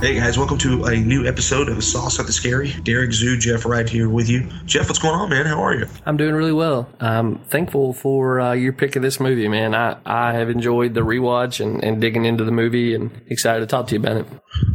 Hey guys, welcome to a new episode of Sauce at the Scary. Derek Zoo, Jeff Wright here with you. Jeff, what's going on, man? How are you? I'm doing really well. I'm thankful for uh, your pick of this movie, man. I, I have enjoyed the rewatch and, and digging into the movie and excited to talk to you about it.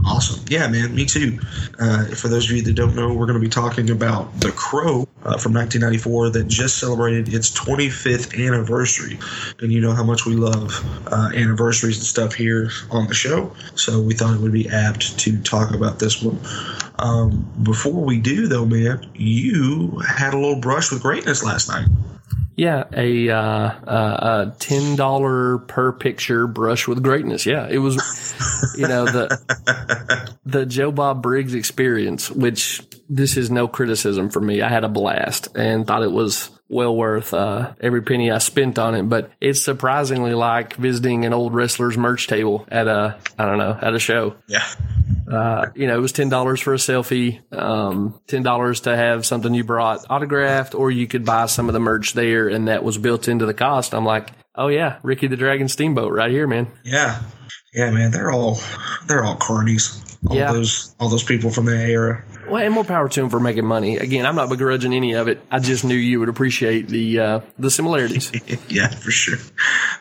Awesome. Yeah, man, me too. Uh, for those of you that don't know, we're going to be talking about The Crow uh, from 1994 that just celebrated its 25th anniversary. And you know how much we love uh, anniversaries and stuff here on the show. So we thought it would be apt to talk about this one. Um, before we do, though, man, you had a little brush with greatness last night. Yeah, a, uh, uh, a ten dollar per picture brush with greatness. Yeah, it was, you know the the Joe Bob Briggs experience. Which this is no criticism for me. I had a blast and thought it was well worth uh, every penny I spent on it. But it's surprisingly like visiting an old wrestler's merch table at a I don't know at a show. Yeah. Uh, you know, it was ten dollars for a selfie, um, ten dollars to have something you brought autographed, or you could buy some of the merch there, and that was built into the cost. I'm like, oh yeah, Ricky the Dragon Steamboat right here, man. Yeah. Yeah, man, they're all they're all carnies. All Yeah. those all those people from that era. Well, and more power to him for making money. Again, I'm not begrudging any of it. I just knew you would appreciate the uh, the similarities. yeah, for sure.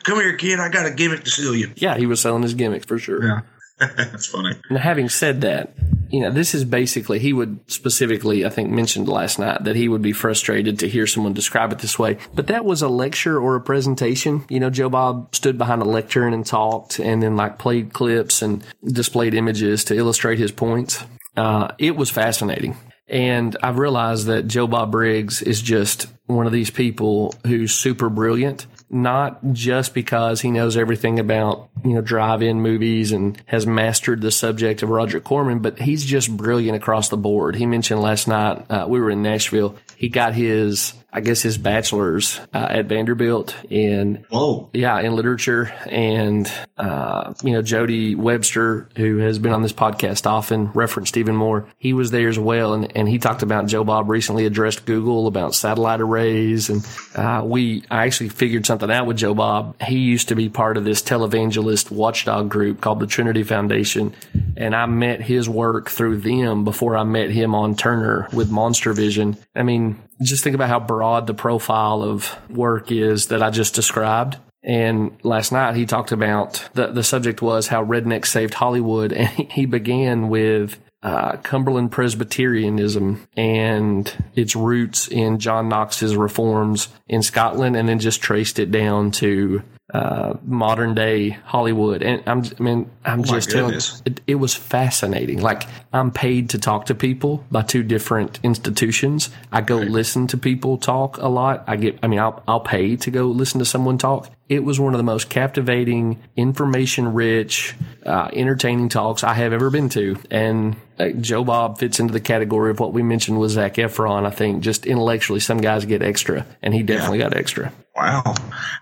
Come here, kid. I got a gimmick to sell you. yeah, he was selling his gimmicks for sure. Yeah. That's funny. Now, having said that, you know, this is basically, he would specifically, I think, mentioned last night that he would be frustrated to hear someone describe it this way. But that was a lecture or a presentation. You know, Joe Bob stood behind a lectern and talked and then like played clips and displayed images to illustrate his points. Uh, it was fascinating. And I've realized that Joe Bob Briggs is just one of these people who's super brilliant, not just because he knows everything about, you know, drive-in movies and has mastered the subject of Roger Corman, but he's just brilliant across the board. He mentioned last night, uh, we were in Nashville. He got his, I guess his bachelor's uh, at Vanderbilt in oh yeah, in literature. And, uh, you know, Jody Webster, who has been on this podcast often, referenced even more. He was there as well. And, and he talked about Joe Bob recently addressed Google about satellite arrays. And, uh, we, I actually figured something out with Joe Bob. He used to be part of this televangelist watchdog group called the Trinity Foundation. And I met his work through them before I met him on Turner with Monster Vision. I mean, just think about how broad the profile of work is that I just described. And last night he talked about the, the subject was how rednecks saved Hollywood. And he began with uh, Cumberland Presbyterianism and its roots in John Knox's reforms in Scotland, and then just traced it down to uh, modern day Hollywood. And I'm, I mean, I'm just telling you, it, it was fascinating. Like I'm paid to talk to people by two different institutions. I go listen to people talk a lot. I get, I mean, I'll, I'll pay to go listen to someone talk. It was one of the most captivating, information rich, uh, entertaining talks I have ever been to. And uh, Joe Bob fits into the category of what we mentioned with Zac Efron. I think just intellectually, some guys get extra, and he definitely got extra. Wow.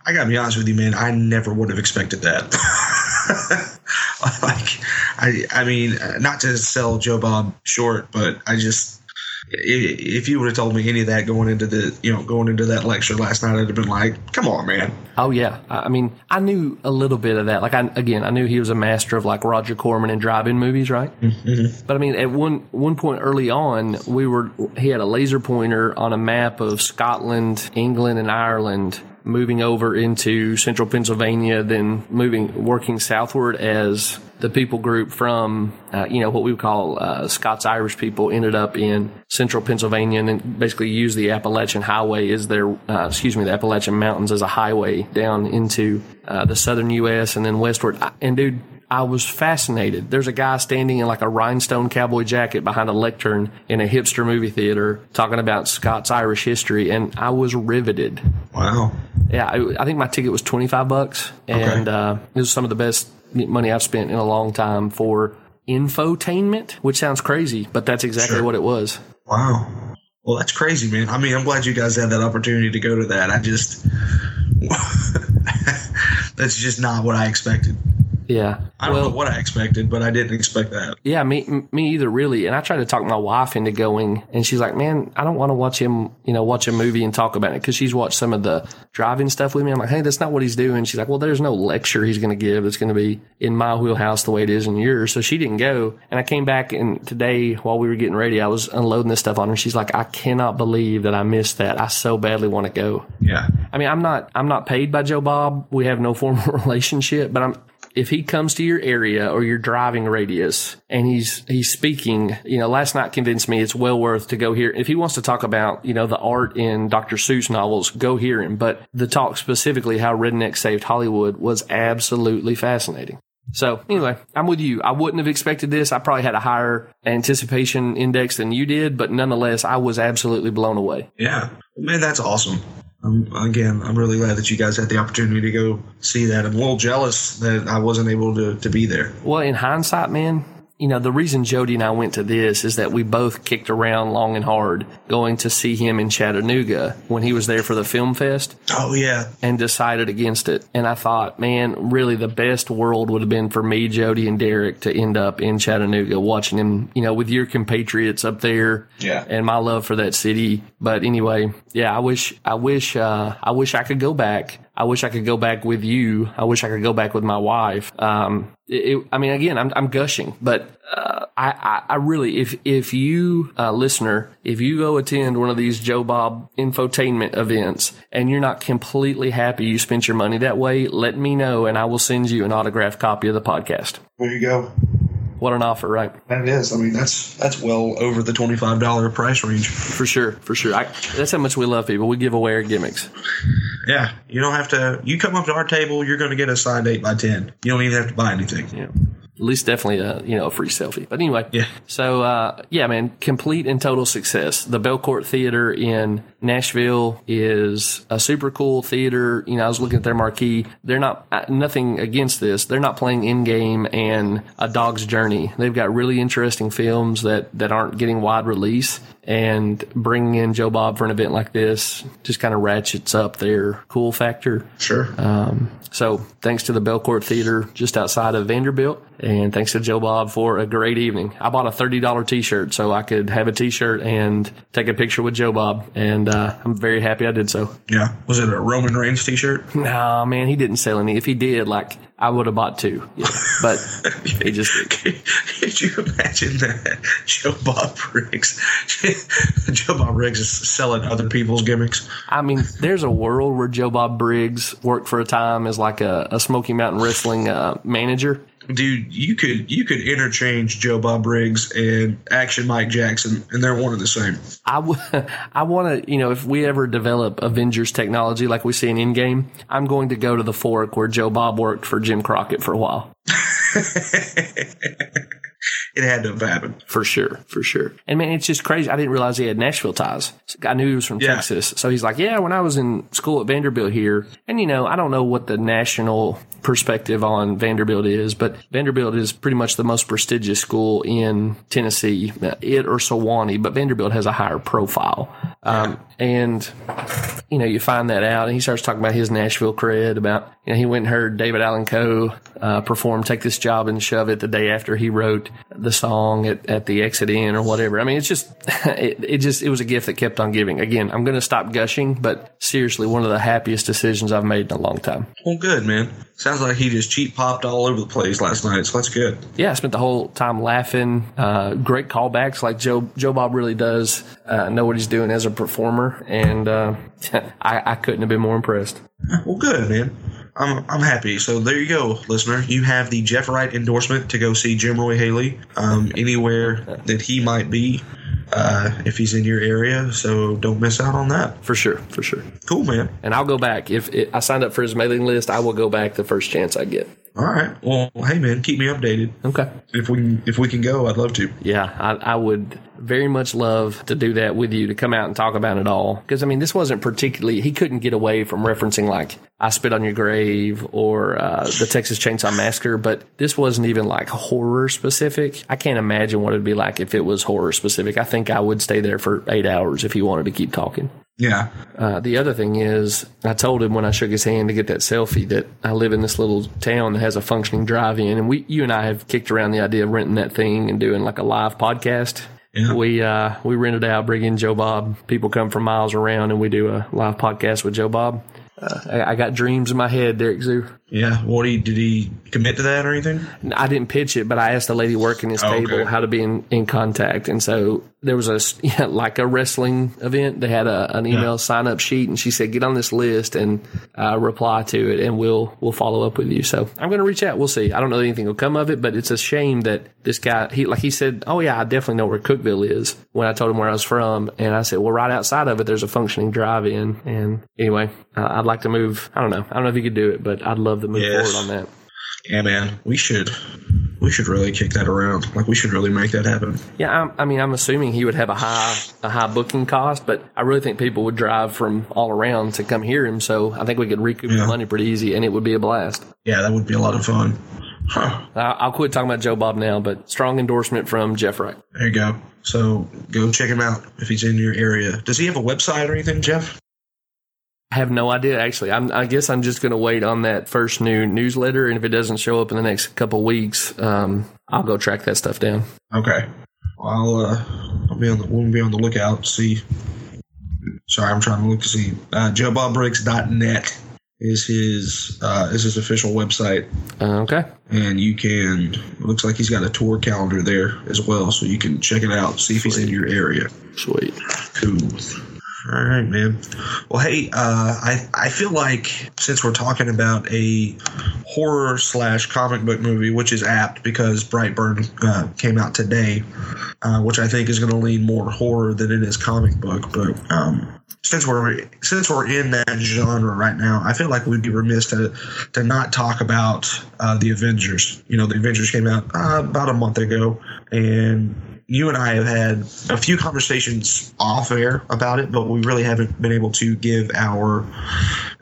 I gotta be honest with you, man. I never would have expected that. like, I, I mean, not to sell Joe Bob short, but I just, if you would have told me any of that going into the, you know, going into that lecture last night, I'd have been like, come on, man. Oh yeah, I mean, I knew a little bit of that. Like, I again, I knew he was a master of like Roger Corman and drive-in movies, right? Mm-hmm. But I mean, at one one point early on, we were he had a laser pointer on a map of Scotland, England, and Ireland, moving over into central Pennsylvania, then moving working southward as the people group from, uh, you know, what we would call uh, Scots Irish people ended up in central Pennsylvania and then basically used the Appalachian Highway as their, uh, excuse me, the Appalachian Mountains as a highway down into uh, the southern U.S. and then westward. And dude, I was fascinated. There's a guy standing in like a rhinestone cowboy jacket behind a lectern in a hipster movie theater talking about Scots Irish history, and I was riveted. Wow. Yeah, I, I think my ticket was twenty five bucks, and uh, it was some of the best money I've spent in a long time for infotainment, which sounds crazy, but that's exactly Sure. what it was. Wow. Well, that's crazy, man. I mean, I'm glad you guys had that opportunity to go to that. I just, that's just not what I expected. Yeah. I don't well, know what I expected, but I didn't expect that. Yeah, me me either, really. And I tried to talk my wife into going, and she's like, "Man, I don't want to watch him, you know, watch a movie and talk about it because she's watched some of the driving stuff with me." I'm like, "Hey, that's not what he's doing." She's like, "Well, there's no lecture he's going to give. It's going to be in my wheelhouse the way it is in yours." So she didn't go, and I came back and today while we were getting ready, I was unloading this stuff on her. She's like, "I cannot believe that I missed that. I so badly want to go." Yeah. I mean, I'm not I'm not paid by Joe Bob. We have no formal relationship, but I'm if he comes to your area or your driving radius and he's he's speaking, you know, last night convinced me it's well worth to go here. If he wants to talk about, you know, the art in Dr. Seuss novels, go hear him. But the talk specifically how Redneck saved Hollywood was absolutely fascinating. So anyway, I'm with you. I wouldn't have expected this. I probably had a higher anticipation index than you did, but nonetheless, I was absolutely blown away. Yeah. Man, that's awesome. Again, I'm really glad that you guys had the opportunity to go see that. I'm a little jealous that I wasn't able to, to be there. Well, in hindsight, man, you know, the reason Jody and I went to this is that we both kicked around long and hard going to see him in Chattanooga when he was there for the film fest Oh, yeah. and decided against it. And I thought, man, really the best world would have been for me, Jody, and Derek to end up in Chattanooga watching him, you know, with your compatriots up there. Yeah. And my love for that city. But anyway, yeah, I wish, I wish, uh, I wish I could go back. I wish I could go back with you. I wish I could go back with my wife. Um, it, it, I mean, again, I'm, I'm gushing, but uh, I, I, I really, if if you, uh, listener, if you go attend one of these Joe Bob infotainment events and you're not completely happy you spent your money that way, let me know and I will send you an autographed copy of the podcast. There you go. What an offer, right? That is. I mean, that's that's well over the twenty five dollar price range. For sure, for sure. I, that's how much we love people. We give away our gimmicks. Yeah, you don't have to. You come up to our table, you're going to get a signed eight by ten. You don't even have to buy anything. Yeah. At least definitely a you know a free selfie. But anyway, Yeah. So uh, yeah, man, complete and total success. The Belcourt Theater in Nashville is a super cool theater. You know, I was looking at their marquee. They're not uh, nothing against this. They're not playing Endgame and A Dog's Journey. They've got really interesting films that that aren't getting wide release. And bringing in Joe Bob for an event like this just kind of ratchets up their cool factor. Sure. Um, so thanks to the Belcourt Theater just outside of Vanderbilt, and thanks to Joe Bob for a great evening. I bought a thirty dollar T-shirt so I could have a T-shirt and take a picture with Joe Bob, and uh, I'm very happy I did so. yeah. Was it a Roman Reigns T-shirt? No, man, he didn't sell any. If he did, like I would have bought two, yeah. but he just did. Could you imagine that Joe Bob Briggs? Joe Bob Briggs is selling other people's gimmicks. I mean, there's a world where Joe Bob Briggs worked for a time as like a, a Smoky Mountain Wrestling uh, manager. Dude, you could you could interchange Joe Bob Briggs and Action Mike Jackson, and they're one and the same. I, w- I want to, you know, if we ever develop Avengers technology like we see in Endgame, I'm going to go to the fork where Joe Bob worked for Jim Crockett for a while. It had to have happened. For sure, for sure. And man, it's just crazy. I didn't realize he had Nashville ties. I knew he was from Yeah. Texas. So he's like, yeah, when I was in school at Vanderbilt here, and you know, I don't know what the national perspective on Vanderbilt is, but Vanderbilt is pretty much the most prestigious school in Tennessee, it or Sewanee, but Vanderbilt has a higher profile. Um, and you know, you find that out, and he starts talking about his Nashville cred. About you know, he went and heard David Allan Coe uh, perform "Take This Job and Shove It" the day after he wrote the song at, at the Exit Inn or whatever. I mean, it's just it, it just it was a gift that kept on giving. Again, I'm going to stop gushing, but seriously, one of the happiest decisions I've made in a long time. Well, good man. Like he just cheap popped all over the place last night, so that's good. yeah, I spent the whole time laughing. Uh, great callbacks, like Joe Joe Bob really does uh, know what he's doing as a performer, and uh, I, I couldn't have been more impressed. Well, good man. I'm I'm happy. So there you go, listener. You have the Jeff Wright endorsement to go see Jim Roy Haley um, anywhere that he might be. Uh, if he's in your area, so don't miss out on that. For sure, for sure. Cool, man. And I'll go back if it, I signed up for his mailing list. I will go back the first chance I get. All right. Well, hey, man, keep me updated. Okay. If we can, if we can go, I'd love to. Yeah, I, I would very much love to do that with you to come out and talk about it all. Because I mean, this wasn't particularly. He couldn't get away from referencing like I Spit on Your Grave or uh, the Texas Chainsaw Massacre, but this wasn't even like horror specific. I can't imagine what it'd be like if it was horror specific. I think I would stay there for eight hours if he wanted to keep talking. Yeah. Uh, the other thing is, I told him when I shook his hand to get that selfie that I live in this little town that has a functioning drive-in, and we, you and I have kicked around the idea of renting that thing and doing like a live podcast. Yeah. We uh, we rented out, bring in Joe Bob. People come from miles around, and we do a live podcast with Joe Bob. Uh, I, I got dreams in my head, Derek Zoo. Yeah. What he did he commit to that or anything? I didn't pitch it, but I asked the lady working his Oh, table okay. how to be in, in contact. And so there was a yeah, like a wrestling event. They had a, an email Yeah. sign up sheet and she said, get on this list and uh, reply to it and we'll, we'll follow up with you. So I'm going to reach out. We'll see. I don't know anything will come of it, but it's a shame that this guy, he, like he said, oh yeah, I definitely know where Cookeville is when I told him where I was from. And I said, well, right outside of it, there's a functioning drive in. And anyway, uh, I'd like to move. I don't know. I don't know if you could do it, but I'd love to move Yes. forward on that. Yeah, man. We should we should really kick that around. Like we should really make that happen. Yeah, I'm, I mean, I'm assuming he would have a high a high booking cost, but I really think people would drive from all around to come hear him. So I think we could recoup the money pretty easy, and it would be a blast. Yeah, that would be a lot of fun. Huh. I- I'll quit talking about Joe Bob now, but strong endorsement from Jeff Wright. There you go. So go check him out if he's in your area. Does he have a website or anything, Jeff? I have no idea actually. I'm, I guess I'm just going to wait on that first new newsletter, and if it doesn't show up in the next couple weeks, um, I'll go track that stuff down. Okay. Well, I'll uh, I'll be on the we'll be on the lookout. See. Sorry, I'm trying to look to see. Uh, JoeBobBriggs.net is his uh, is his official website, Uh, okay. and you can. It looks like he's got a tour calendar there as well, so you can check it out. See if he's in your area. Sweet. Cool. All right, man. Well, hey, uh, I I feel like since we're talking about a horror slash comic book movie, which is apt because Brightburn uh, came out today, uh, which I think is going to lean more horror than it is comic book. But um, since we're since we're in that genre right now, I feel like we'd be remiss to to not talk about uh, the Avengers. You know, the Avengers came out uh, about a month ago, and you and I have had a few conversations off air about it, but we really haven't been able to give our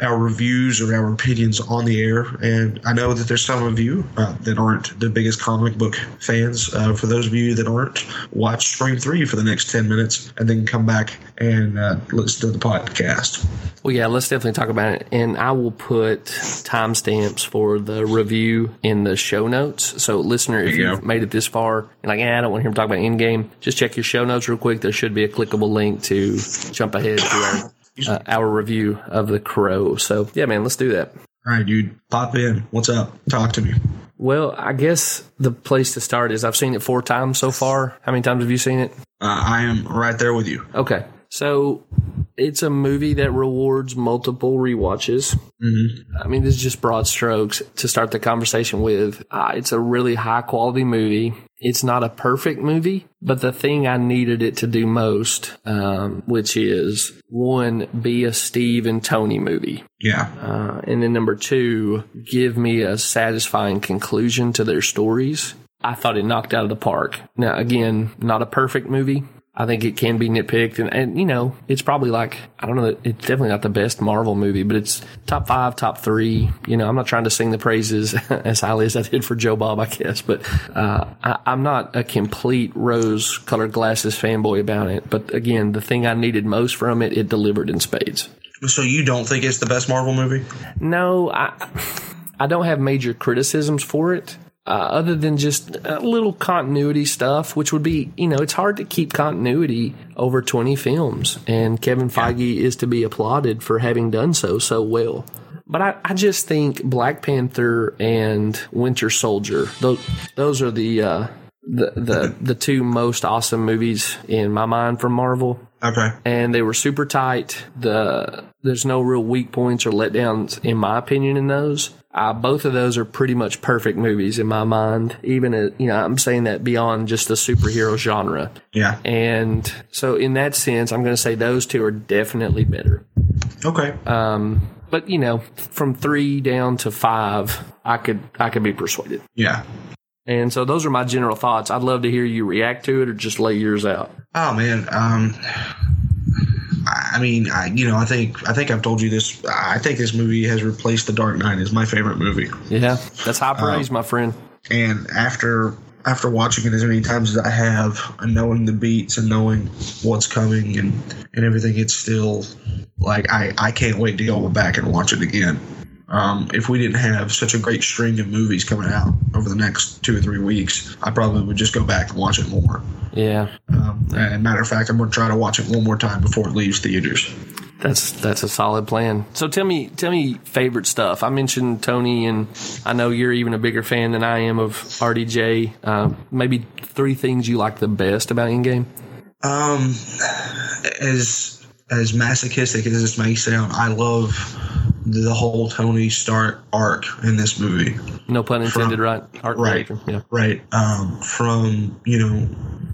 our reviews or our opinions on the air. And I know that there's some of you uh, that aren't the biggest comic book fans. Uh, for those of you that aren't, watch Scream Three for the next ten minutes, and then come back and uh, listen to the podcast. Well, yeah, let's definitely talk about it. And I will put timestamps for the review in the show notes. So, listener, if you you've made it this far and like, yeah, I don't want to hear him talk about Endgame, just check your show notes real quick. There should be a clickable link to jump ahead to our, uh, our review of The Crow. So, yeah, man, let's do that. All right, dude, pop in. What's up? Talk to me. Well, I guess the place to start is I've seen it four times so far. How many times have you seen it? Uh, I am right there with you. Okay. So it's a movie that rewards multiple rewatches. Mm-hmm. I mean, this is just broad strokes to start the conversation with. Uh, it's a really high quality movie. It's not a perfect movie, but the thing I needed it to do most, um, which is one, be a Steve and Tony movie. Yeah, Uh, and then number two, give me a satisfying conclusion to their stories. I thought it knocked out of the park. Now, again, not a perfect movie. I think it can be nitpicked, and, and you know, it's probably like I don't know. It's definitely not the best Marvel movie, but it's top five, top three. You know, I'm not trying to sing the praises as highly as I did for Joe Bob, I guess, but uh, I, I'm not a complete rose-colored glasses fanboy about it. But again, the thing I needed most from it, it delivered in spades. so you don't think it's the best Marvel movie? No, I I don't have major criticisms for it. Uh, other than just a little continuity stuff, which would be, you know, it's hard to keep continuity over 20 films. And Kevin Feige is to be applauded for having done so so well. But I, I just think Black Panther and Winter Soldier, those, those are the, uh, the, the, the two most awesome movies in my mind from Marvel Okay. and they were super tight. The there's no real weak points or letdowns in my opinion in those. Uh, both of those are pretty much perfect movies in my mind. Even uh, you know, I'm saying that beyond just the superhero genre. Yeah. And so, in that sense, I'm going to say those two are definitely better. Okay. Um, but you know, from three down to five, I could I could be persuaded. yeah. And so, those are my general thoughts. I'd love to hear you react to it or just lay yours out. Oh man, um, I mean, I, you know, I think I think I've told you this. I think this movie has replaced The Dark Knight as my favorite movie. Yeah, that's high um, praise, my friend. And after after watching it as many times as I have, and knowing the beats and knowing what's coming and and everything, it's still like I I can't wait to go back and watch it again. Um, if we didn't have such a great string of movies coming out over the next two or three weeks, I probably would just go back and watch it more. Yeah. Um, and matter of fact, I'm going to try to watch it one more time before it leaves theaters. That's that's a solid plan. So tell me tell me favorite stuff. I mentioned Tony, and I know you're even a bigger fan than I am of RDJ. Uh, maybe three things you like the best about Endgame. Um, as as masochistic as this may sound, I love the whole Tony Stark arc in this movie. No pun intended, From- right? Art right, director, Yeah. right. Um, from you know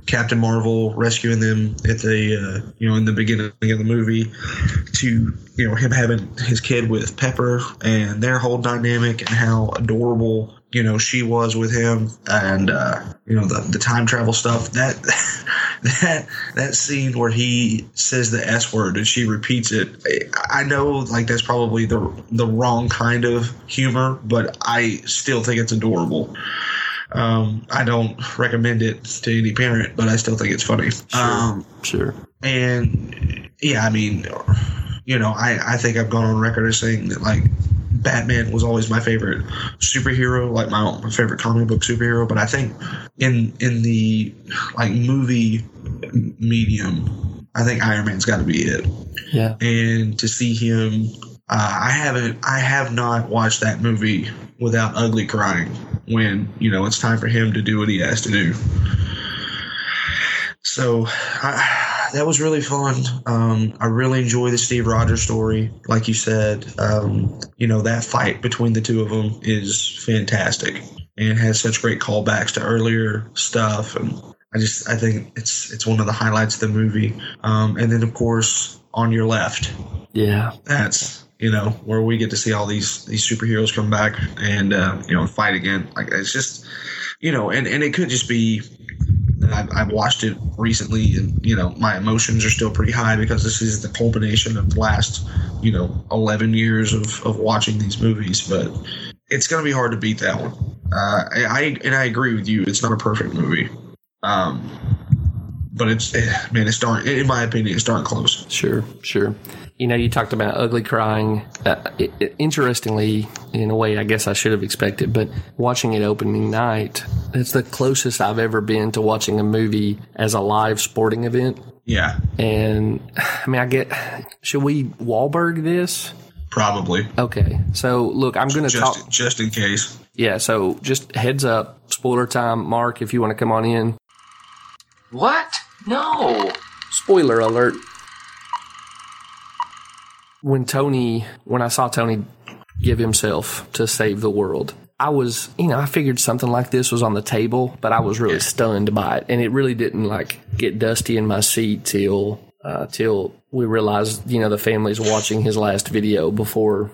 Captain Marvel rescuing them at the uh, you know in the beginning of the movie to you know him having his kid with Pepper and their whole dynamic and how adorable you know she was with him and uh, you know the the time travel stuff that that that scene where he says the S word and she repeats it I know like that's probably the the wrong kind of humor but I still think it's adorable um, I don't recommend it to any parent, but I still think it's funny. Um, Sure. and yeah, I mean, you know, I, I think I've gone on record as saying that like Batman was always my favorite superhero, like my, my favorite comic book superhero. But I think in in the like movie medium, I think Iron Man's got to be it. Yeah. And to see him, uh, I haven't, I have not watched that movie without ugly crying when you know it's time for him to do what he has to do. So I, that was really fun. Um, I really enjoy the Steve Rogers story. Like you said, um, you know, that fight between the two of them is fantastic and has such great callbacks to earlier stuff. And I just, I think it's, it's one of the highlights of the movie. Um, and then of course, on your left, Yeah. that's, you know, where we get to see all these, these superheroes come back and, uh, you know, fight again. Like it's just, you know, and, and it could just be I've, I've watched it recently and you know my emotions are still pretty high because this is the culmination of the last you know 11 years of, of watching these movies but it's going to be hard to beat that one. Uh, I, I and I agree with you it's not a perfect movie. Um, but it's eh, man it's darn in my opinion it's darn close Sure, sure. You know, you talked about ugly crying. Uh, it, it- interestingly, in a way, I guess I should have expected, but watching it opening night, it's the closest I've ever been to watching a movie as a live sporting event. yeah And I mean, I get, should we Wahlberg this? probably Okay. So look, I'm going to talk. just just in case Yeah. So just heads up, spoiler time. Mark, if you want to come on in. What? No. Spoiler alert. When Tony, when I saw Tony give himself to save the world, I was, you know, I figured something like this was on the table, but I was really stunned by it. And it really didn't like get dusty in my seat till, uh, till we realized, you know, the family's watching his last video before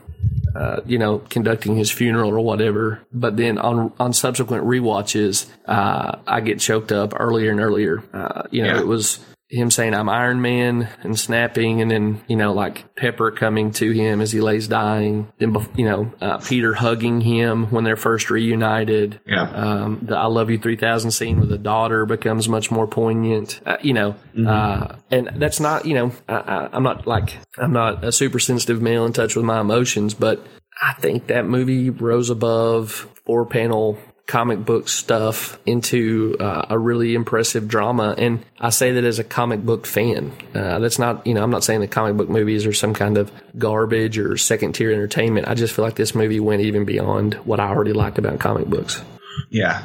uh, you know, conducting his funeral or whatever. But then on on subsequent rewatches, uh, I get choked up earlier and earlier. Uh, you know, Yeah. it was him saying I'm Iron Man and snapping, and then you know, like Pepper coming to him as he lays dying. Then you know, uh, Peter hugging him when they're first reunited. yeah Um, the I Love You 3000 scene with the daughter becomes much more poignant, uh, you know, uh, and that's not, you know, I, I, I'm not like, I'm not a super sensitive male in touch with my emotions, but I think that movie rose above four panel comic book stuff into uh, a really impressive drama. And I say that as a comic book fan. Uh, that's not, you know, I'm not saying that comic book movies are some kind of garbage or second tier entertainment. I just feel like this movie went even beyond what I already liked about comic books. Yeah,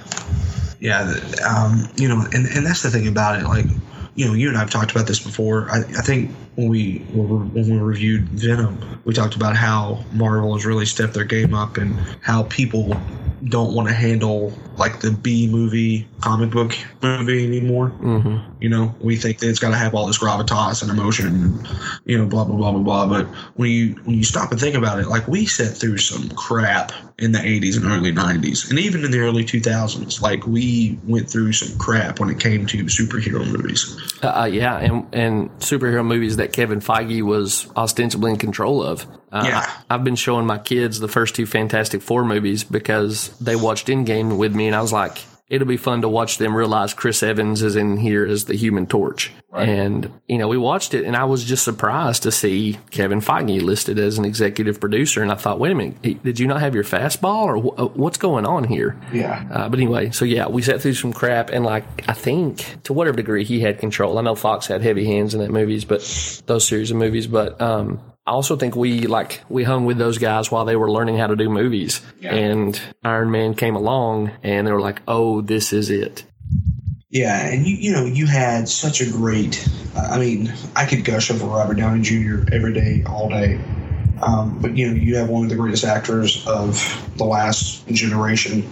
yeah. Um, you know, and, and that's the thing about it. Like, you know, you and I've talked about this before. I, I think when we when we reviewed Venom, we talked about how Marvel has really stepped their game up and how people don't want to handle like the B movie comic book movie anymore. hmm You know, we think that it's got to have all this gravitas and emotion, and, you know, blah blah blah blah blah. But when you when you stop and think about it, like we sat through some crap in the 80s and early 90s, and even in the early 2000s. Like we went through some crap when it came to superhero movies. Uh, uh, yeah, and and superhero movies that Kevin Feige was ostensibly in control of. Uh, Yeah. I've been showing my kids the first two Fantastic Four movies because they watched Endgame with me, and I was like, it'll be fun to watch them realize Chris Evans is in here as the Human Torch. And you know, we watched it, and I was just surprised to see Kevin Feige listed as an executive producer, and I thought, wait a minute, did you not have your fastball, or uh, what's going on here? Yeah. Uh, but anyway, so yeah, we sat through some crap, and like I think to whatever degree he had control. I know Fox had heavy hands in that movies, but those series of movies. But um, I also think we like we hung with those guys while they were learning how to do movies. And Iron Man came along, and they were like, "Oh, this is it." Yeah, and you you know you had such a great. I mean, I could gush over Robert Downey Jr. every day, all day. Um, but you know, you have one of the greatest actors of the last generation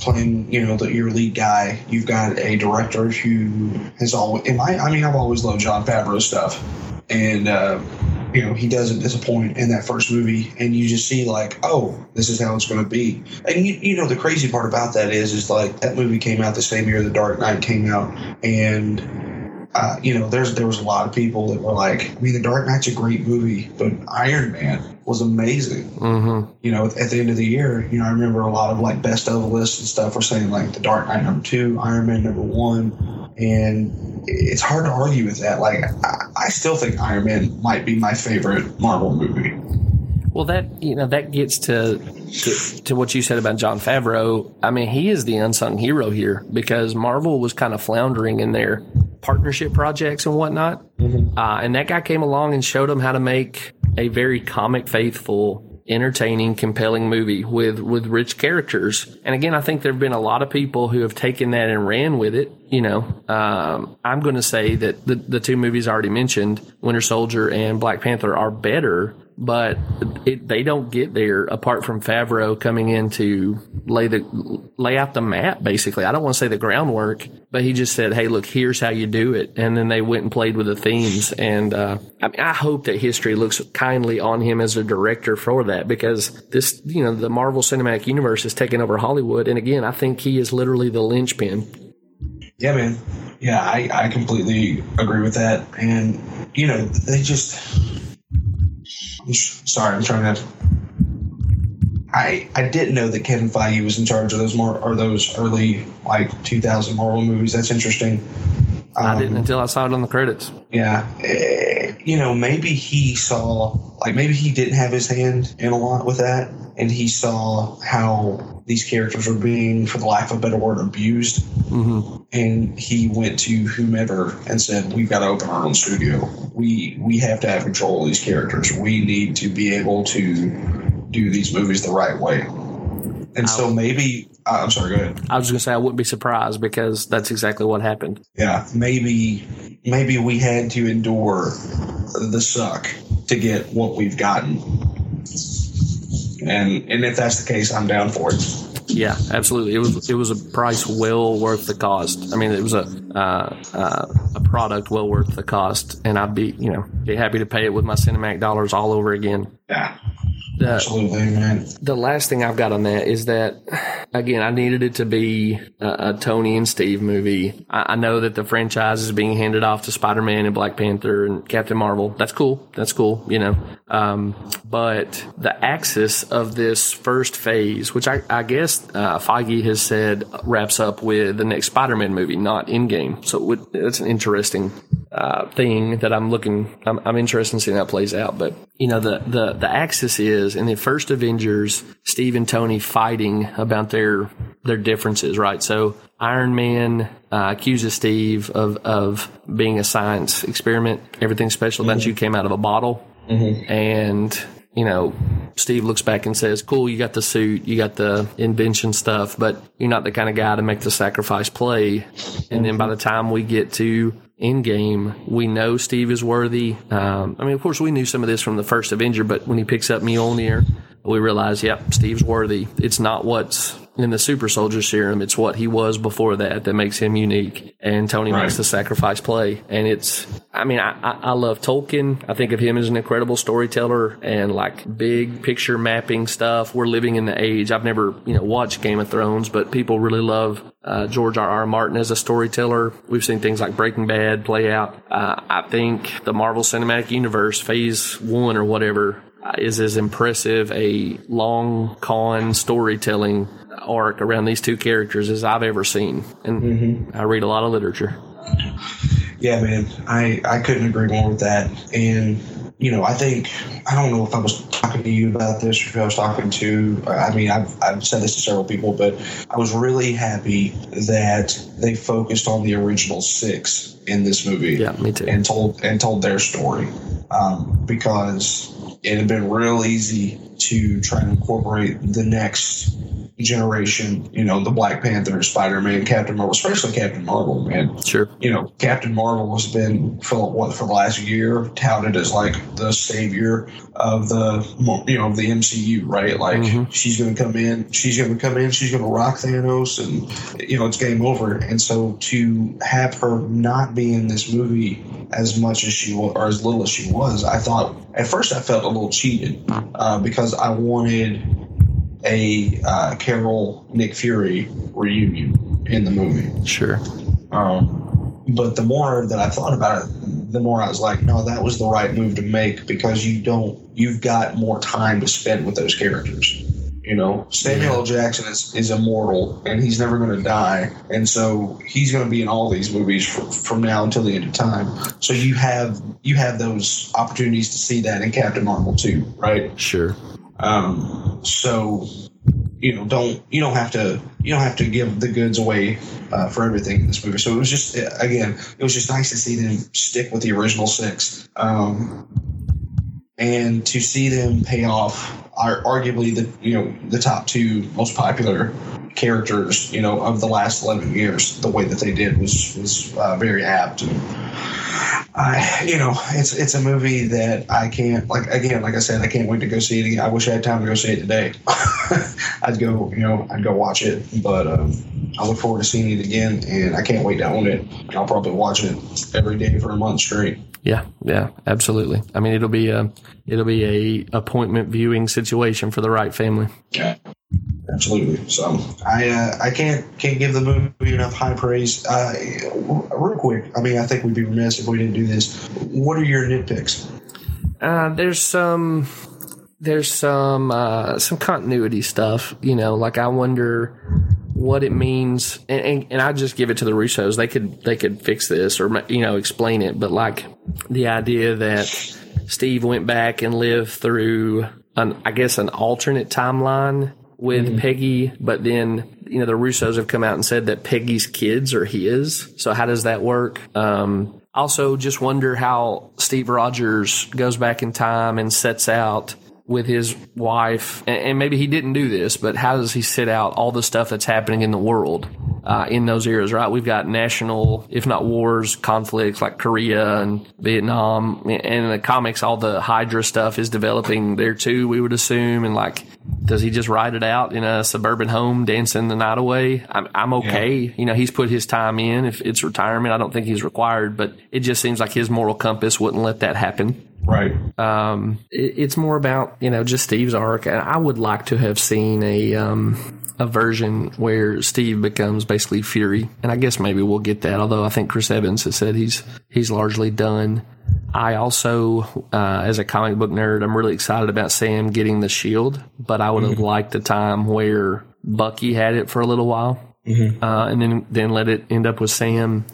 playing. You know, the, your lead guy. You've got a director who has always. My, I mean, I've always loved Jon Favreau stuff, and uh, you know he doesn't disappoint in that first movie, and you just see like, oh, this is how it's going to be. And you, you know, the crazy part about that is, is like that movie came out the same year The Dark Knight came out, and uh, you know, there's there was a lot of people that were like, I mean, The Dark Knight's a great movie, but Iron Man was amazing. Mm-hmm. You know, at the end of the year, you know, I remember a lot of like best of lists and stuff were saying like The Dark Knight number two, Iron Man number one, and it's hard to argue with that. Like, I, I still think Iron Man might be my favorite Marvel movie. Well, that you know that gets to, to to what you said about Jon Favreau. I mean, he is the unsung hero here because Marvel was kind of floundering in their partnership projects and whatnot, uh, and that guy came along and showed them how to make a very comic faithful, entertaining, compelling movie with with rich characters. And again, I think there have been a lot of people who have taken that and ran with it. You know, um, I'm going to say that the the two movies I already mentioned, Winter Soldier and Black Panther, are better but it, they don't get there apart from Favreau coming in to lay the lay out the map. Basically, I don't want to say the groundwork, but he just said, "Hey, look, here's how you do it," and then they went and played with the themes. And uh, I mean, I hope that history looks kindly on him as a director for that because this, you know, the Marvel Cinematic Universe is taking over Hollywood, and again, I think he is literally the linchpin. Yeah, man. Yeah, I, I completely agree with that. And, you know, they just. Sorry, I'm trying to. I, I didn't know that Kevin Feige was in charge of those more or those early like 2000 Marvel movies. That's interesting. I didn't until I saw it on the credits. Yeah, Eh, you know, maybe he saw like maybe he didn't have his hand in a lot with that, and he saw how these characters were being, for the lack of a better word, abused, hmm and he went to whomever and said, "We've got to open our own studio. We we have to have control of these characters. We need to be able to do these movies the right way." And so maybe uh, I'm sorry. Go ahead. I was going to say I wouldn't be surprised because that's exactly what happened. Yeah, maybe maybe we had to endure the suck to get what we've gotten. And and if that's the case, I'm down for it. Yeah, absolutely. It was it was a price well worth the cost. I mean, it was a uh, uh, a product well worth the cost, and I'd be you know be happy to pay it with my Cinemac dollars all over again. Yeah, The, absolutely, man. the last thing I've got on that is that again, I needed it to be a, a Tony and Steve movie. I, I know that the franchise is being handed off to Spider Man and Black Panther and Captain Marvel. That's cool. That's cool. You know, um, but the axis of this first phase, which I, I guess uh, Feige has said wraps up with the next Spider Man movie, not Endgame. So it would, it's an interesting uh, thing that I'm looking. I'm, I'm interested in seeing how it plays out. But you know, the the the axis is in the first Avengers, Steve and Tony fighting about their their differences, right? So Iron Man uh, accuses Steve of of being a science experiment. Everything special about you came out of a bottle, and you know, Steve looks back and says, "Cool, you got the suit, you got the invention stuff, but you're not the kind of guy to make the sacrifice play." And then by the time we get to Endgame, we know Steve is worthy. Um, I mean, of course, we knew some of this from the first Avenger, but when he picks up Mjolnir, we realize, yep, Steve's worthy. It's not what's in the super soldier serum, it's what he was before that that makes him unique. And Tony Right. makes the sacrifice play. And it's, I mean, I, I, I love Tolkien. I think of him as an incredible storyteller and like big picture mapping stuff. We're living in the age. I've never, you know, watched Game of Thrones, but people really love uh, George R. R. Martin as a storyteller. We've seen things like Breaking Bad play out. Uh, I think the Marvel Cinematic Universe, Phase One or whatever, is as impressive a long con storytelling arc around these two characters as I've ever seen. And mm-hmm. I read a lot of literature. Yeah, man, I I couldn't agree more with that. And you know, I think I don't know if I was talking to you about this or if I was talking to. I mean, I've I've said this to several people, but I was really happy that they focused on the original six in this movie. Yeah, me too. And told and told their story um, because it had been real easy to try to incorporate the next generation. You know, the Black Panther, Spider Man, Captain Marvel, especially Captain Marvel, man Sure. you know, Captain Marvel has been for what for the last year touted as like the savior of the you know of the MCU, right? Like Mhm. she's going to come in, she's going to come in, she's going to rock Thanos, and you know it's game over. And so to have her not be in this movie as much as she was or as little as she was, I thought at first I felt a little cheated uh, because I wanted a uh, Carol Nick Fury reunion in the movie. Sure. Um, but the more that I thought about it, the more I was like, no, that was the right move to make because you don't, you've got more time to spend with those characters. You know, Samuel L. Jackson is, is immortal and he's never going to die. And so he's going to be in all these movies from, from now until the end of time. So you have, you have those opportunities to see that in Captain Marvel too, right? Sure. Um, so you know, don't you don't have to you don't have to give the goods away uh, for everything in this movie. So it was just uh, again, it was just nice to see them stick with the original six, um, and to see them pay off are arguably the you know the top two most popular characters you know of the last 11 years the way that they did was was uh, very apt and I, you know, it's it's a movie that I can't like again, like I said, I can't wait to go see it again. I wish I had time to go see it today. I'd go, you know, I'd go watch it, but um, I look forward to seeing it again, and I can't wait to own it. I'll probably watch it every day for a month straight. Yeah, yeah, absolutely. I mean, it'll be a it'll be a appointment viewing situation for the right family. Yeah, absolutely. So I uh, I can't can't give the movie enough high praise. Uh, real quick, I mean, I think we'd be remiss if we didn't do this. What are your nitpicks? Uh, there's some there's some uh, some continuity stuff. You know, like I wonder what it means, and, and, and I just give it to the Russos. They could they could fix this or you know explain it, but like the idea that Steve went back and lived through an I guess an alternate timeline with Peggy, but then you know the Russos have come out and said that Peggy's kids are his. So how does that work? Um, also, just wonder how Steve Rogers goes back in time and sets out with his wife, and, maybe he didn't do this, but how does he sit out all the stuff that's happening in the world uh, in those eras? Right, we've got national, if not wars, conflicts like Korea and Vietnam, and in the comics, all the Hydra stuff is developing there too. We would assume, and like, does he just ride it out in a suburban home, dancing the night away? I'm, I'm okay. You know, he's put his time in. If it's retirement, I don't think he's required, but it just seems like his moral compass wouldn't let that happen. Right. Um, it, it's more about you know just Steve's arc, and I would like to have seen a um, a version where Steve becomes basically Fury, and I guess maybe we'll get that. Although I think Chris Evans has said he's he's largely done. I also, uh, as a comic book nerd, I'm really excited about Sam getting the shield, but I would have liked a time where Bucky had it for a little while, uh, and then then let it end up with Sam.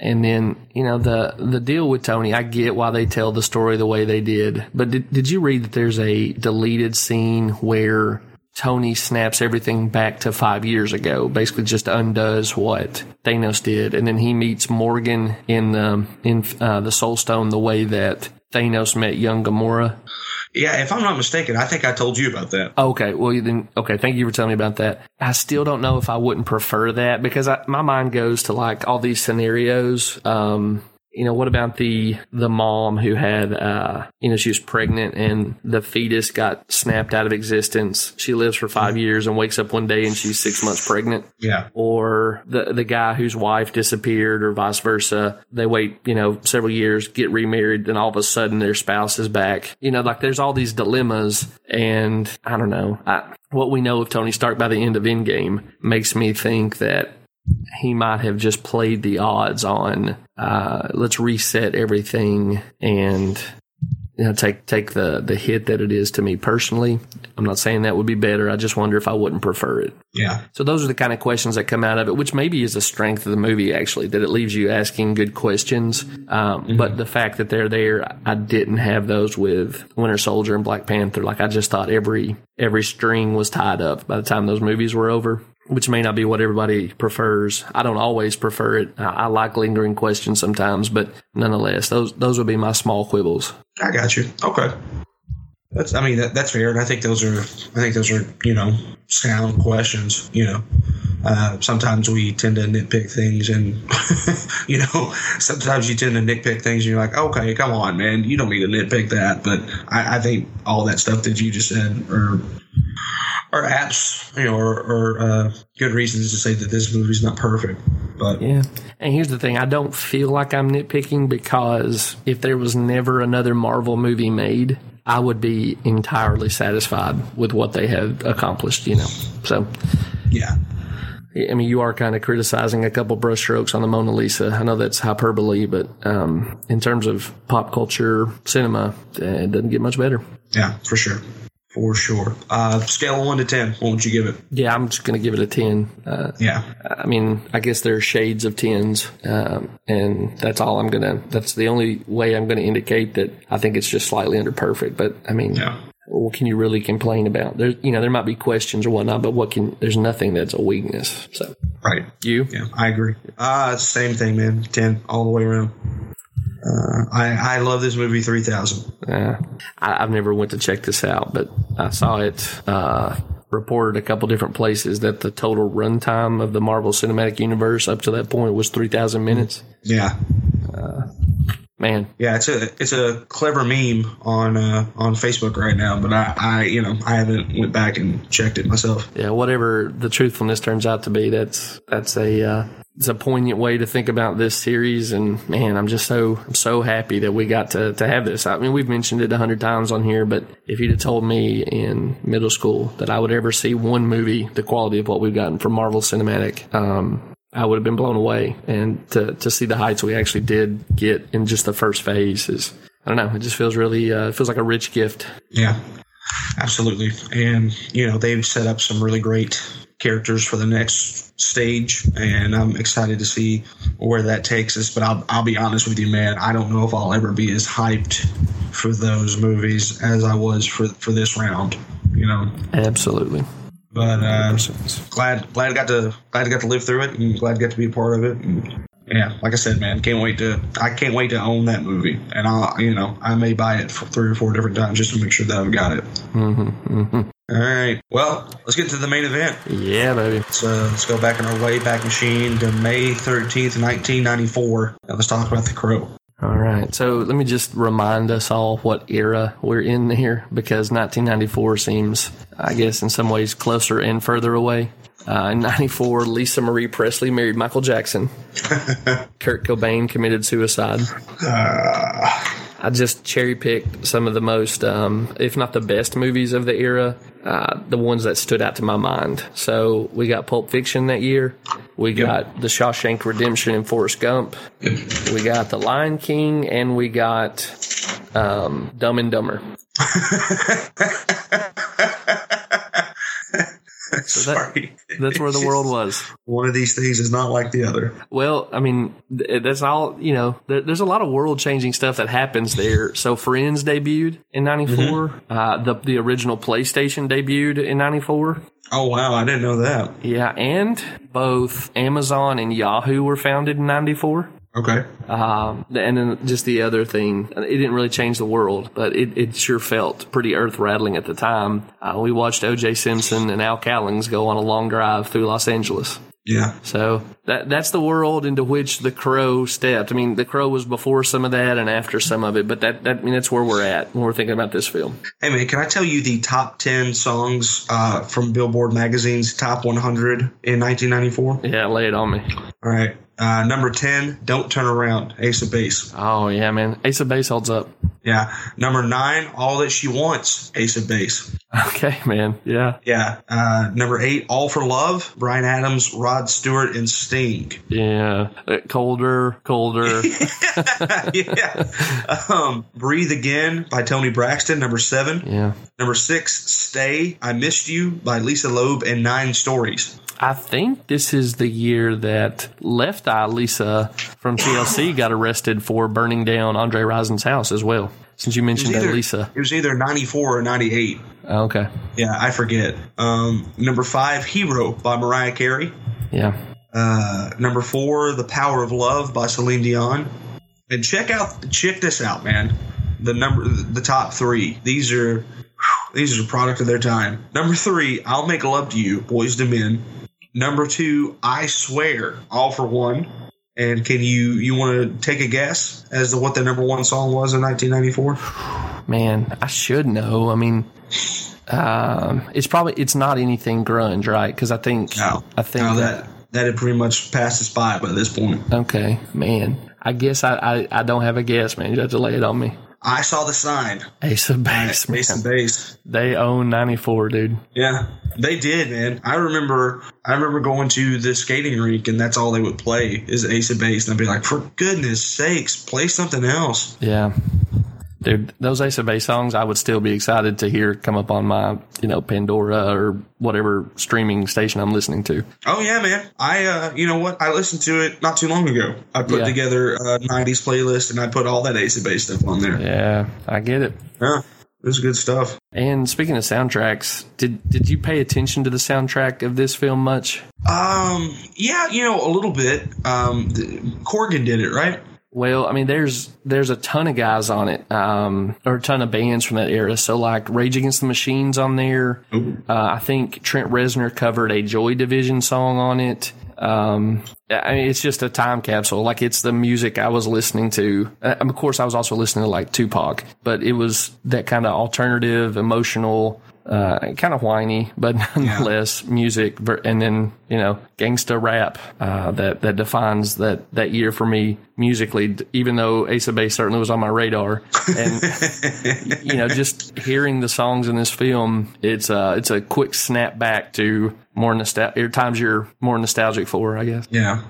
And then, you know, the the deal with Tony, I get why they tell the story the way they did. But did, did you read that there's a deleted scene where Tony snaps everything back to five years ago, basically just undoes what Thanos did, and then he meets Morgan in the in uh, the Soul Stone the way that Thanos met young Gamora. Yeah, if I'm not mistaken, I think I told you about that. Okay, well then, okay, thank you for telling me about that. I still don't know if I wouldn't prefer that because I, my mind goes to like all these scenarios. Um, you know, what about the the mom who had, uh, you know, she was pregnant and the fetus got snapped out of existence. She lives for five years and wakes up one day and she's six months pregnant. Yeah. Or the the guy whose wife disappeared, or vice versa. They wait, you know, several years, get remarried, then all of a sudden their spouse is back. You know, like there's all these dilemmas, and I don't know. I, what we know of Tony Stark by the end of Endgame makes me think that he might have just played the odds on uh, let's reset everything and you know take take the the hit that it is to me personally. I'm not saying that would be better. I just wonder if I wouldn't prefer it. Yeah. So those are the kind of questions that come out of it, which maybe is the strength of the movie actually that it leaves you asking good questions. Um, But the fact that they're there, I didn't have those with Winter Soldier and Black Panther. Like I just thought every every string was tied up by the time those movies were over which may not be what everybody prefers. I don't always prefer it. I, I like lingering questions sometimes, but nonetheless, those those would be my small quibbles. I got you. Okay. That's, I mean, that, that's fair, and I think those are, I think those are, you know, sound questions. You know, uh, sometimes we tend to nitpick things, and you know, sometimes you tend to nitpick things, and you're like, okay, come on, man, you don't need to nitpick that. But I, I think all that stuff that you just said are are apps, you know, or, or uh, good reasons to say that this movie's not perfect. But Yeah. And here's the thing I don't feel like I'm nitpicking because if there was never another Marvel movie made, I would be entirely satisfied with what they have accomplished, you know. So, yeah, I mean, you are kind of criticizing a couple brushstrokes on the Mona Lisa. I know that's hyperbole, but um, in terms of pop culture cinema, it doesn't get much better. yeah, for sure, for sure. Uh, scale one to ten, what would you give it? Yeah, I'm just going to give it a 10. Uh, Yeah, I mean, I guess there are shades of tens, um, and that's all I'm gonna. That's the only way I'm gonna indicate that I think it's just slightly under perfect. But I mean, yeah. what can you really complain about? There, you know, there might be questions or whatnot, but what can? There's nothing that's a weakness. So Right. you, Yeah, I agree. Uh, same thing, man. Ten all the way around. Uh, I I love this movie three thousand. uh, I, I've never went to check this out, but I saw it uh, reported a couple different places that the total runtime of the Marvel Cinematic Universe up to that point was 3,000 minutes. Yeah, Man, yeah. It's a it's a clever meme on uh, on Facebook right now, but I, I you know I haven't went back and checked it myself. yeah, whatever the truthfulness turns out to be, that's that's a uh, it's a poignant way to think about this series. And man, I'm just so I'm so happy that we got to to have this. I mean, we've mentioned it a hundred times on here, but if you'd have told me in middle school that I would ever see one movie the quality of what we've gotten from Marvel Cinematic, um, I would have been blown away. And to to see the heights we actually did get in just the first phase is. I don't know. It just feels really, uh, it feels like a rich gift. Yeah, absolutely. And you know they've set up some really great characters for the next stage, and I'm excited to see where that takes us. But I'll I'll be honest with you, man. I don't know if I'll ever be as hyped for those movies as I was for for this round. You know, Absolutely. But uh, glad glad I got to glad I got to live through it, and glad I got to be a part of it. And, yeah, like I said, man, can't wait to I can't wait to own that movie, and I'll you know I may buy it for three or four different times just to make sure that I've got it. Mm-hmm, All right, well, let's get to the main event. Yeah, baby. Let's uh, let's go back in our way back machine to May thirteenth, nineteen ninety four, let's talk about the Crow. All right. So let me just remind us all what era we're in here because 1994 seems, I guess, in some ways closer and further away. Uh, in 94, Lisa Marie Presley married Michael Jackson. Kurt Cobain committed suicide. I just cherry picked some of the most, um, if not the best movies of the era, uh, the ones that stood out to my mind. So we got Pulp Fiction that year. We got The Shawshank Redemption and Forrest Gump. We got The Lion King, and we got um, Dumb and Dumber. So that- Sorry, That's where the world was. one of these things is not like the other. Well, I mean, that's all, you know, there, there's a lot of world changing stuff that happens there. So Friends debuted in 94. Uh, the, the original PlayStation debuted in 94. Oh wow, I didn't know that. Yeah. And both Amazon and Yahoo were founded in 94. Okay, Um, and then just the other thing, it didn't really change the world, but it, it sure felt pretty earth rattling at the time. Uh, we watched O.J. Simpson and Al Cowlings go on a long drive through Los Angeles. Yeah. So that that's the world into which the Crow stepped. I mean, the Crow was before some of that and after some of it, but that, that I mean that's where we're at when we're thinking about this film. Hey man, can I tell you the top ten songs uh, from Billboard magazine's top 100 in 1994? Yeah, lay it on me. All right. Uh, number 10, Don't Turn Around, Ace of Base. Oh yeah, man. Ace of Base holds up. Yeah. Number nine, All That She Wants, Ace of Base. Okay, man. Yeah. Yeah. Uh, number eight, All for Love, Bryan Adams, Rod Stewart, and Sting. Yeah. Uh, colder, colder. yeah. Um, Breathe Again by Toni Braxton, number seven. yeah. Number six, Stay, I Missed You by Lisa Loeb and Nine Stories. I think this is the year that Left Eye Lisa from TLC got arrested for burning down Andre Rison's house as well. Since you mentioned that either, Lisa. It was either 94 or 98. Oh, okay. Yeah, I forget. Um, number five, Hero by Mariah Carey. Yeah. Uh, number four, The Power of Love by Celine Dion. And check out, check this out, man. The number, the top three. These are, these are a product of their time. Number three, I'll Make Love to You, Boyz II Men. Number two, I Swear, All-4-One. And can you, you want to take a guess as to what the number one song was in 1994? Man, I should know. I mean, um, it's probably it's not anything grunge, right? Because I think No, I think no, that that had pretty much passed us by by this point. okay, man. I guess I, I, I don't have a guess, man. You have to lay it on me. I saw the sign. Ace of Base, man. Ace and base. They own ninety four, dude. Yeah, they did, man. I remember, I remember going to the skating rink, and that's all they would play is Ace of Base, and I'd be like, for goodness sakes, play something else. Yeah. Dude, those Ace of Base songs, I would still be excited to hear come up on my, you know, Pandora or whatever streaming station I'm listening to. Oh yeah, man. I, uh, you know what? I listened to it not too long ago. I put Yeah. together a '90s playlist, and I put all that Ace of Base stuff on there. Yeah, I get it. Yeah, it was good stuff. And speaking of soundtracks, did did you pay attention to the soundtrack of this film much? Um, yeah, you know, a little bit. Um, Corgan did it, right? Well, I mean, there's there's a ton of guys on it, um, or a ton of bands from that era. So like Rage Against the Machines on there. Uh, I think Trent Reznor covered a Joy Division song on it. Um, I mean, it's just a time capsule. Like it's the music I was listening to. Uh, of course, I was also listening to like Tupac, but it was that kind of alternative, emotional, uh, kind of whiny, but nonetheless music. And then, you know, gangsta rap, uh, that, that defines that, that year for me musically, even though Ace of Base certainly was on my radar. And, you know, just hearing the songs in this film, it's, uh, it's a quick snap back to more nostalgic, times you're more nostalgic for, I guess. Yeah.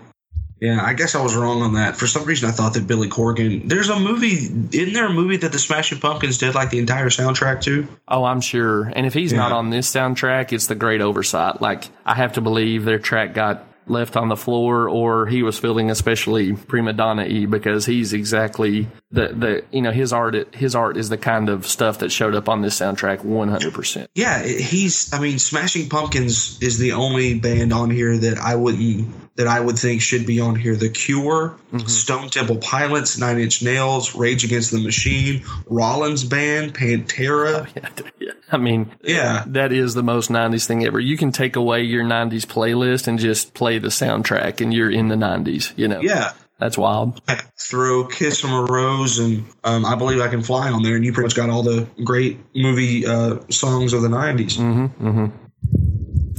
Yeah, I guess I was wrong on that. For some reason, I thought that Billy Corgan. There's a movie. Isn't there a movie that the Smashing Pumpkins did like the entire soundtrack to? Oh, I'm sure. And if he's not on this soundtrack, it's the great oversight. Like, I have to believe their track got left on the floor or he was feeling especially prima donna y because he's exactly the, the, you know, his art, his art is the kind of stuff that showed up on this soundtrack 100%. Yeah, he's. I mean, Smashing Pumpkins is the only band on here that I wouldn't that I would think should be on here. The Cure, mm-hmm. Stone Temple Pilots, Nine Inch Nails, Rage Against the Machine, Rollins Band, Pantera. Oh, yeah, I mean, Yeah. that is the most 90s thing ever. You can take away your 90s playlist and just play the soundtrack and you're in the 90s, you know? Yeah. That's wild. Throw Kiss from a Rose and um, I Believe I Can Fly on there, and you pretty much got all the great movie uh, songs of the 90s.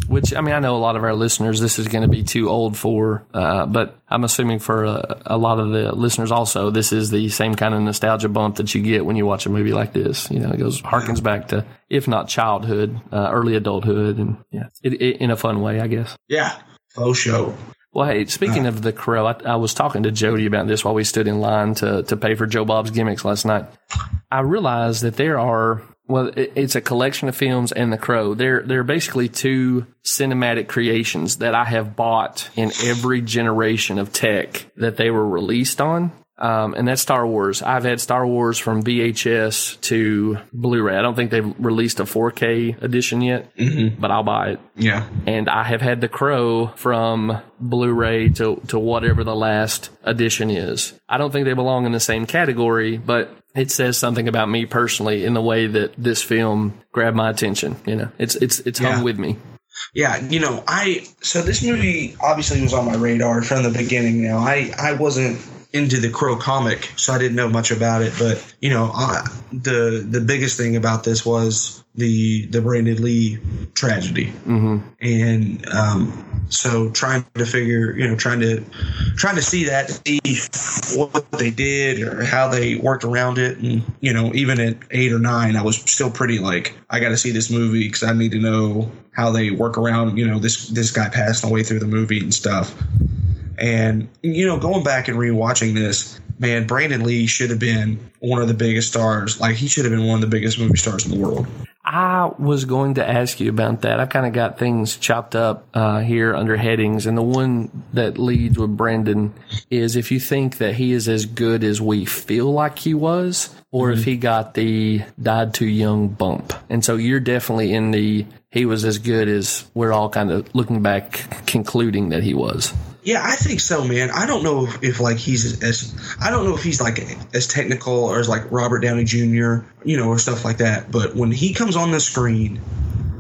Which I mean, I know a lot of our listeners, this is going to be too old for, uh, but I'm assuming for a, a lot of the listeners also, this is the same kind of nostalgia bump that you get when you watch a movie like this. You know, it goes harkens back to, if not childhood, uh, early adulthood, and yeah, it, it, in a fun way, I guess. Yeah. Faux show. Well, hey, speaking of the crow, I, I was talking to Jody about this while we stood in line to, to pay for Joe Bob's gimmicks last night. I realized that there are, well, it, it's a collection of films and the crow. They're, they're basically two cinematic creations that I have bought in every generation of tech that they were released on. Um, and that's Star Wars. I've had Star Wars from VHS to Blu-ray. I don't think they've released a 4K edition yet, but I'll buy it Yeah. and I have had the Crow from Blu-ray to to whatever the last edition is. I don't think they belong in the same category, but it says something about me personally in the way that this film grabbed my attention. You know, it's it's it's Yeah. hung with me. Yeah, you know, I so this movie obviously was on my radar from the beginning. Now, I I wasn't into the Crow comic, so I didn't know much about it. But you know, I, the the biggest thing about this was the the Brandon Lee tragedy, mm-hmm. and um, so trying to figure, you know, trying to trying to see that, see what they did or how they worked around it, and you know, even at eight or nine, I was still pretty like, I got to see this movie because I need to know how they work around, you know, this this guy passing away through the movie and stuff. And you know, going back and rewatching this, man, Brandon Lee should have been one of the biggest stars. Like he should have been one of the biggest movie stars in the world. I was going to ask you about that. I kind of got things chopped up uh, here under headings, and the one that leads with Brandon is if you think that he is as good as we feel like he was, or mm-hmm. if he got the died too young bump. And so you're definitely in the he was as good as we're all kind of looking back concluding that he was. Yeah, I think so, man. I don't know if, if, like he's as I don't know if he's like as technical or as like Robert Downey Jr. you know or stuff like that. But when he comes on the screen,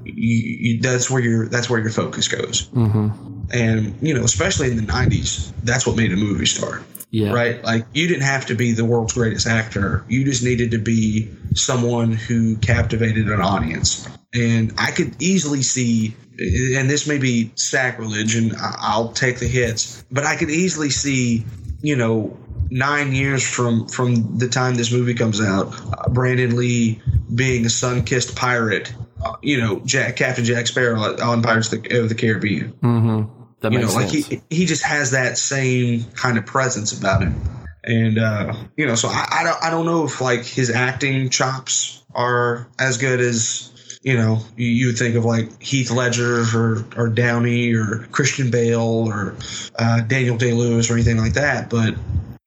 you, you, that's where your that's where your focus goes. Mm-hmm. And you know, especially in the '90s, that's what made a movie star. Yeah. Right. Like you didn't have to be the world's greatest actor. You just needed to be someone who captivated an audience. And I could easily see and this may be sacrilege, and I'll take the hits, but I could easily see, you know, nine years from from the time this movie comes out, uh, Brandon Lee being a sun-kissed pirate, uh, you know, Jack Captain Jack Sparrow on Pirates of the, of the Caribbean. Mm-hmm. That you know, sense. like he he just has that same kind of presence about him, and uh, you know, so I, I don't I don't know if like his acting chops are as good as you know, you, you would think of like Heath Ledger or, or Downey or Christian Bale or uh, Daniel Day Lewis or anything like that, but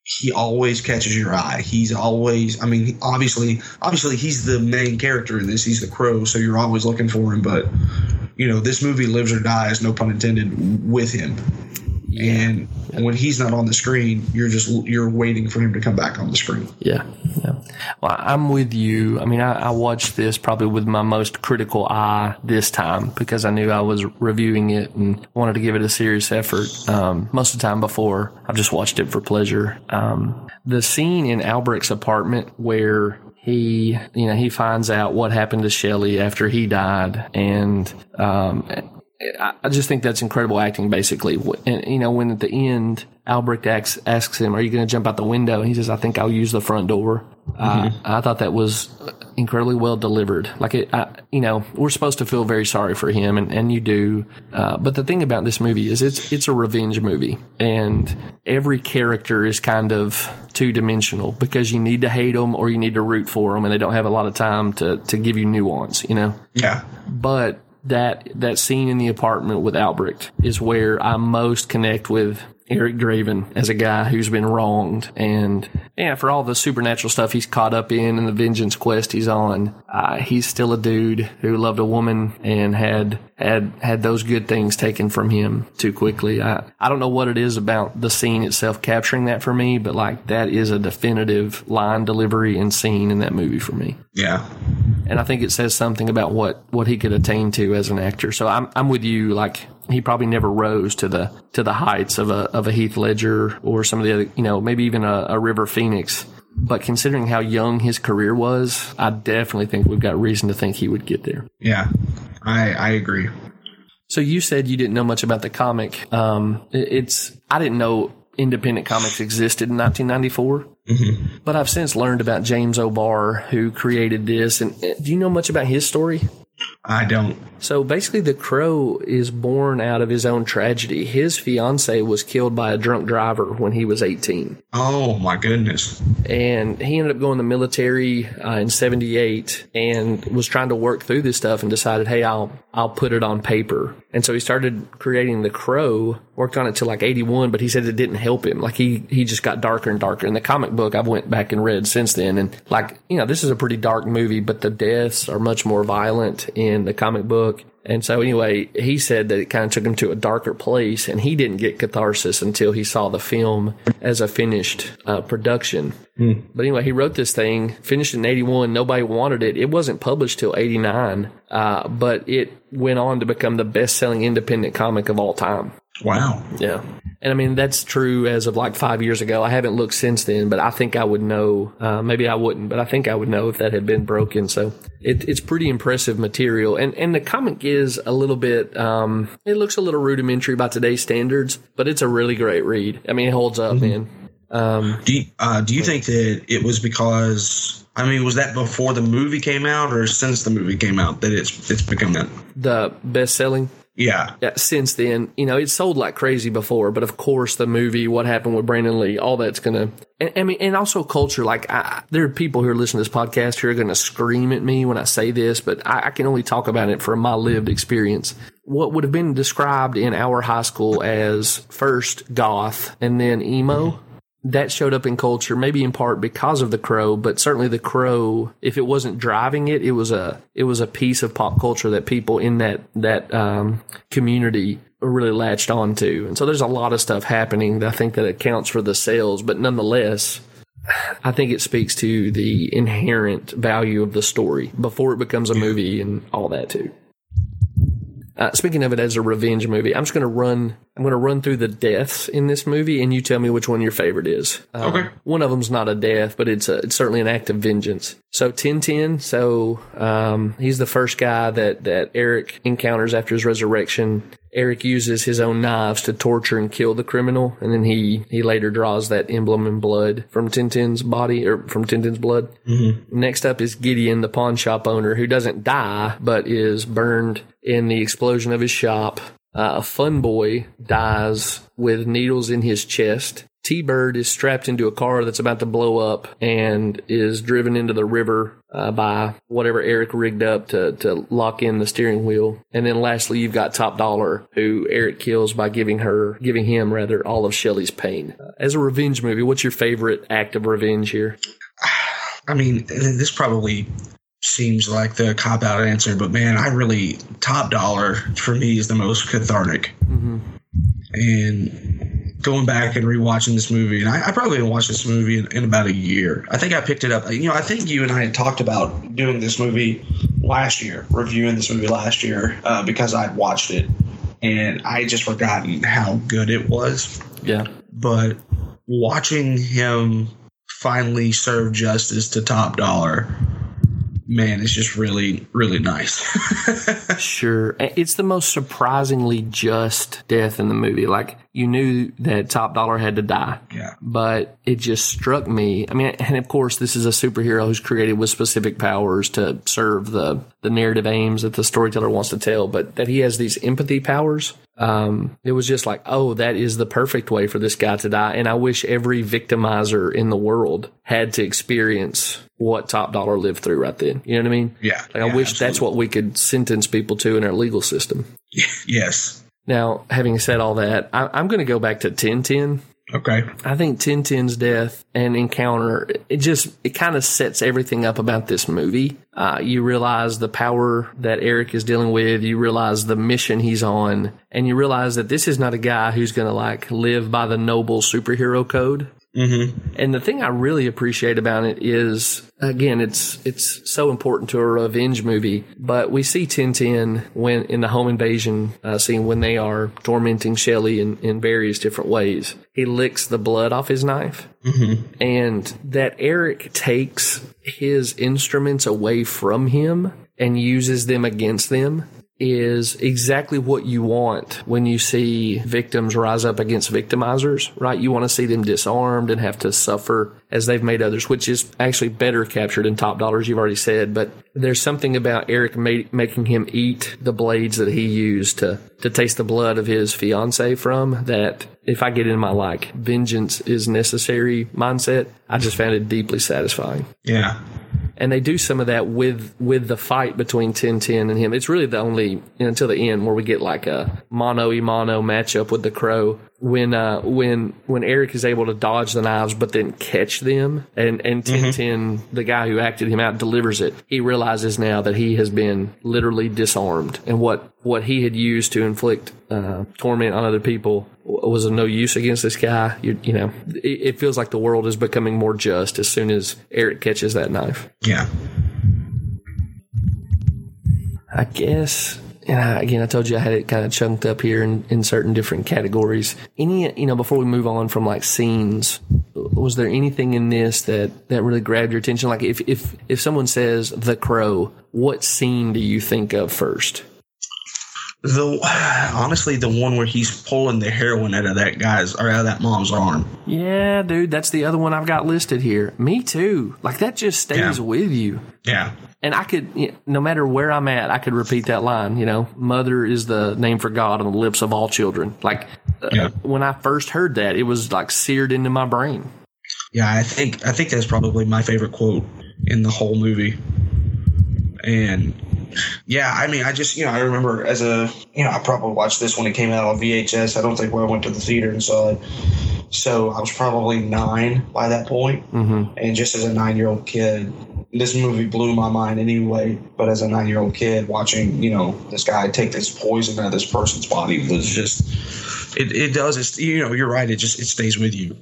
he always catches your eye. He's always, I mean, obviously, obviously he's the main character in this. He's the crow, so you're always looking for him. But you know, this movie lives or dies, no pun intended, with him. Yeah. And when he's not on the screen, you're just you're waiting for him to come back on the screen. Yeah, yeah. Well, I'm with you. I mean, I, I, watched this probably with my most critical eye this time because I knew I was reviewing it and wanted to give it a serious effort. Um, most of the time before, I've just watched it for pleasure. Um, the scene in Albrecht's apartment where he, you know, he finds out what happened to Shelley after he died, and um, I just think that's incredible acting, basically. And, you know, when at the end, Albrecht asks, asks him, Are you going to jump out the window? And he says, I think I'll use the front door. Mm-hmm. Uh, I thought that was incredibly well delivered. Like, it, I, you know, we're supposed to feel very sorry for him, and, and you do. Uh, but the thing about this movie is it's, it's a revenge movie, and every character is kind of two dimensional because you need to hate them or you need to root for them, and they don't have a lot of time to, to give you nuance, you know? Yeah. But that that scene in the apartment with Albrecht is where I most connect with Eric Draven as a guy who's been wronged and yeah, for all the supernatural stuff he's caught up in and the vengeance quest he's on, uh, he's still a dude who loved a woman and had had had those good things taken from him too quickly. I I don't know what it is about the scene itself capturing that for me, but like that is a definitive line delivery and scene in that movie for me. Yeah. And I think it says something about what what he could attain to as an actor. So I'm I'm with you like he probably never rose to the to the heights of a of a Heath Ledger or some of the other, you know, maybe even a, a River Phoenix. But considering how young his career was, I definitely think we've got reason to think he would get there. Yeah, I I agree. So you said you didn't know much about the comic. Um, it's I didn't know independent comics existed in 1994. Mm-hmm. But I've since learned about James O'Barr, who created this. And uh, do you know much about his story? I don't. So basically, the crow is born out of his own tragedy. His fiance was killed by a drunk driver when he was 18. Oh, my goodness. And he ended up going to the military uh, in 78 and was trying to work through this stuff and decided, hey, I'll, I'll put it on paper. And so he started creating the crow, worked on it till like 81, but he said it didn't help him. Like he, he just got darker and darker. In the comic book, I've went back and read since then. And like, you know, this is a pretty dark movie, but the deaths are much more violent in the comic book. And so anyway, he said that it kind of took him to a darker place and he didn't get catharsis until he saw the film as a finished uh, production. But anyway, he wrote this thing, finished in 81. Nobody wanted it. It wasn't published till 89, uh, but it went on to become the best selling independent comic of all time. Wow. Yeah. And I mean, that's true as of like five years ago. I haven't looked since then, but I think I would know. Uh, maybe I wouldn't, but I think I would know if that had been broken. So it, it's pretty impressive material. And, and the comic is a little bit, um, it looks a little rudimentary by today's standards, but it's a really great read. I mean, it holds up, man. Um, Do you, uh, do you think that it was because I mean was that before the movie came out or since the movie came out that it's it's become that? the best selling Yeah. Yeah, since then, you know, it sold like crazy before, but of course, the movie, what happened with Brandon Lee, all that's gonna, and, I mean, and also culture. Like, I, there are people who are listening to this podcast who are gonna scream at me when I say this, but I, I can only talk about it from my lived experience. What would have been described in our high school as first goth and then emo mm-hmm. That showed up in culture, maybe in part because of the crow, but certainly the crow, if it wasn't driving it, it was a it was a piece of pop culture that people in that that um, community really latched onto. And so there's a lot of stuff happening that I think that accounts for the sales, but nonetheless, I think it speaks to the inherent value of the story before it becomes a movie and all that too. Uh, speaking of it as a revenge movie, I'm just going to run. I'm going to run through the deaths in this movie, and you tell me which one your favorite is. Uh, Okay. One of them's not a death, but it's a, it's certainly an act of vengeance. So Tintin. so um, he's the first guy that that Eric encounters after his resurrection. Eric uses his own knives to torture and kill the criminal, and then he he later draws that emblem in blood from Tintin's body or from Tintin's blood. Next up is Gideon, the pawn shop owner, who doesn't die but is burned in the explosion of his shop. Uh, a fun boy dies with needles in his chest. T Bird is strapped into a car that's about to blow up and is driven into the river uh, by whatever Eric rigged up to, to lock in the steering wheel. And then lastly, you've got Top Dollar, who Eric kills by giving her, giving him rather, all of Shelley's pain. Uh, as a revenge movie, what's your favorite act of revenge here? I mean, this probably seems like the cop out answer, but man, I really top dollar for me is the most cathartic. And going back and rewatching this movie, and I, I probably haven't watched this movie in, in about a year. I think I picked it up. You know, I think you and I had talked about doing this movie last year, reviewing this movie last year uh, because I'd watched it, and I just forgotten how good it was Yeah. but watching him finally serve justice to top dollar man it's just really really nice Sure. It's the most surprisingly just death in the movie. Like, you knew that Top Dollar had to die. yeah But it just struck me. I mean, and of course, this is a superhero who's created with specific powers to serve the, the narrative aims that the storyteller wants to tell, but that he has these empathy powers. Um, it was just like, oh, that is the perfect way for this guy to die. And I wish every victimizer in the world had to experience what Top Dollar lived through right then. You know what I mean? Yeah, Like, I yeah, wish that's what we could sentence people to in our legal system. yes Now, having said all that, I, I'm going to go back to Tintin. okay I think Tintin's death and encounter, it just, it kind of sets everything up about this movie. Uh, you realize the power that Eric is dealing with. You realize the mission he's on and you realize that this is not a guy who's going to like live by the noble superhero code. Mm-hmm And the thing I really appreciate about it is, again, it's it's so important to a revenge movie. But we see Tintin when in the home invasion uh, scene when they are tormenting Shelley in, in various different ways. He licks the blood off his knife, and that Eric takes his instruments away from him and uses them against them is exactly what you want when you see victims rise up against victimizers, right? You want to see them disarmed and have to suffer as they've made others, which is actually better captured in top dollars, you've already said. But there's something about Eric ma- making him eat the blades that he used to, to taste the blood of his fiance from that if I get in my like vengeance is necessary mindset, I just found it deeply satisfying yeah and they do some of that with with the fight between Tintin and him. It's really the only you know, until the end where we get like a mono e mono matchup with the crow. When uh, when when Eric is able to dodge the knives but then catch them, and and Tintin, the guy who acted him out, delivers it. He realizes now that he has been literally disarmed, and what what he had used to inflict uh, torment on other people was of no use against this guy. You, you know, it, it feels like the world is becoming more just as soon as Eric catches that knife. Yeah. I guess. And I, again, I told you I had it kind of chunked up here in, in certain different categories. Any, you know, before we move on from like scenes, was there anything in this that, that really grabbed your attention? Like if, if, if someone says The Crow, what scene do you think of first? The honestly, the one where he's pulling the heroin out of that guy's or out of that mom's arm. Yeah, dude, that's the other one I've got listed here. Me too. Like that just stays Yeah. with you. Yeah. And I could, you know, no matter where I'm at, I could repeat that line. You know, mother is the name for God on the lips of all children. Like uh, when I first heard that, it was like seared into my brain. Yeah, I think I think that's probably my favorite quote in the whole movie. And yeah, I mean, I just you know I remember as a you know I probably watched this when it came out on VHS. I don't think where I went to the theater and saw it. So I was probably nine by that point. Mm-hmm. and just as a nine year old kid, this movie blew my mind anyway. But as a nine year old kid, watching you know this guy take this poison out of this person's body was just it. It does. It's you know you're right. It just it stays with you.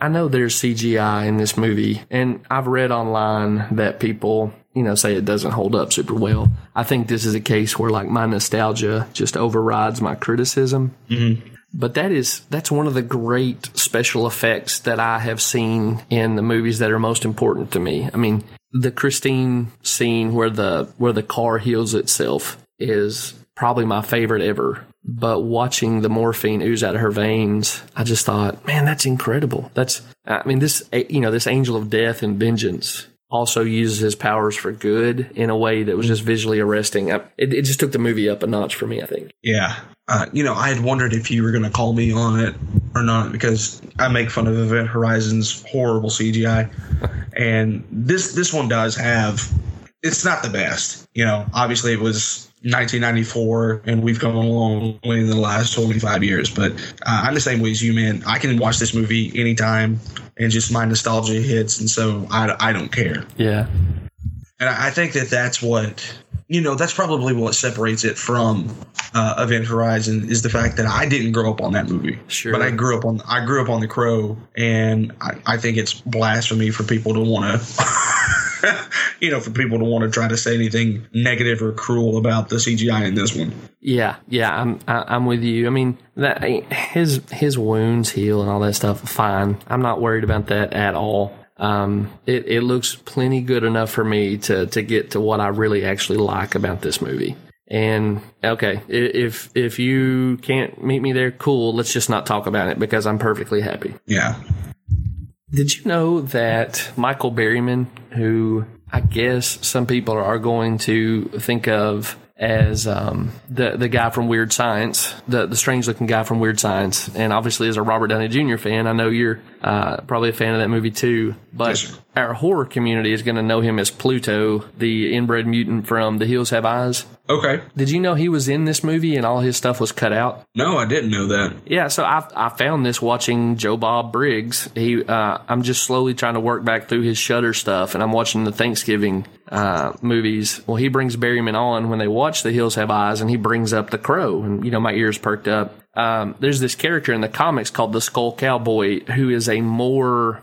I know there's CGI in this movie, and I've read online that people, you know, say it doesn't hold up super well. I think this is a case where like my nostalgia just overrides my criticism. Mm-hmm. But that is that's one of the great special effects that I have seen in the movies that are most important to me. I mean, the Christine scene where the where the car heals itself is probably my favorite ever. But watching the morphine ooze out of her veins, I just thought, man, that's incredible. That's, I mean, this, you know, this angel of death and vengeance also uses his powers for good in a way that was just visually arresting. It, it just took the movie up a notch for me, I think. Yeah. Uh, you know, I had wondered if you were going to call me on it or not because I make fun of Event Horizon's horrible CGI, and this this one does have. It's not the best, you know. Obviously, it was 1994, and we've come a long way in the last 25 years. But uh, I'm the same way as you, man. I can watch this movie anytime, and just my nostalgia hits, and so I, I don't care. Yeah. And I I think that that's what you know. That's probably what separates it from uh, Event Horizon is the fact that I didn't grow up on that movie. Sure. But I grew up on I grew up on The Crow, and I, I think it's blasphemy for people to want to. you know, for people to want to try to say anything negative or cruel about the CGI in this one. Yeah, yeah, I'm I'm with you. I mean, that his his wounds heal and all that stuff. Fine, I'm not worried about that at all. Um, it it looks plenty good enough for me to to get to what I really actually like about this movie. And okay, if if you can't meet me there, cool. Let's just not talk about it because I'm perfectly happy. Yeah. Did you know that Michael Berryman, who I guess some people are going to think of as um, the the guy from Weird Science, the the strange looking guy from Weird Science, and obviously as a Robert Downey Jr. fan, I know you're uh, probably a fan of that movie too. But Yes, our horror community is going to know him as Pluto, the inbred mutant from The Hills Have Eyes. Okay. Did you know he was in this movie and all his stuff was cut out? No, I didn't know that. Yeah, so I I found this watching Joe Bob Briggs. He uh, I'm just slowly trying to work back through his Shudder stuff, and I'm watching the Thanksgiving uh, movies. Well, he brings Berryman on when they watch The Hills Have Eyes, and he brings up the Crow, and you know my ears perked up. Um, there's this character in the comics called the Skull Cowboy, who is a more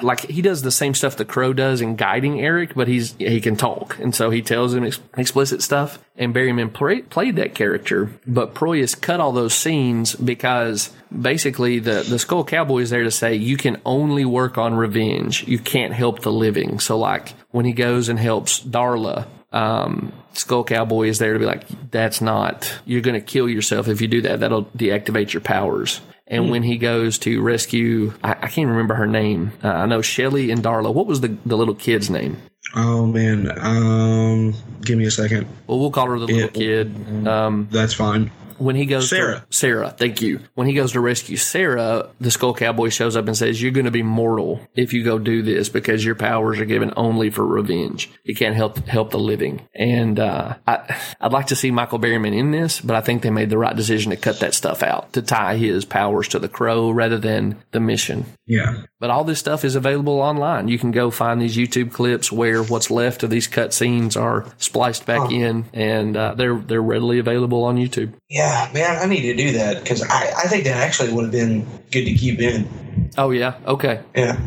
like he does the same stuff the crow does in guiding Eric, but he's he can talk, and so he tells him ex- explicit stuff. And Berryman play, played that character, but Proyas cut all those scenes because basically the the Skull Cowboy is there to say you can only work on revenge, you can't help the living. So like when he goes and helps Darla. Um, Skull Cowboy is there to be like, that's not, you're going to kill yourself if you do that. That'll deactivate your powers. And when he goes to rescue, I, I can't remember her name. Uh, I know Shelly and Darla. What was the, the little kid's name? Oh man. Um, give me a second. Well, we'll call her the little Yeah. kid. Um, That's fine. When he goes Sarah. to Sarah, thank you. When he goes to rescue Sarah, the Skull Cowboy shows up and says, "You're going to be mortal if you go do this because your powers are given only for revenge. You can't help help the living." And uh, I, I'd like to see Michael Berryman in this, but I think they made the right decision to cut that stuff out to tie his powers to the Crow rather than the mission. Yeah. But all this stuff is available online. You can go find these YouTube clips where what's left of these cut scenes are spliced back in, and uh, they're they're readily available on YouTube. Yeah, man, I need to do that because I, I think that actually would have been good to keep in. Oh yeah, okay. Yeah.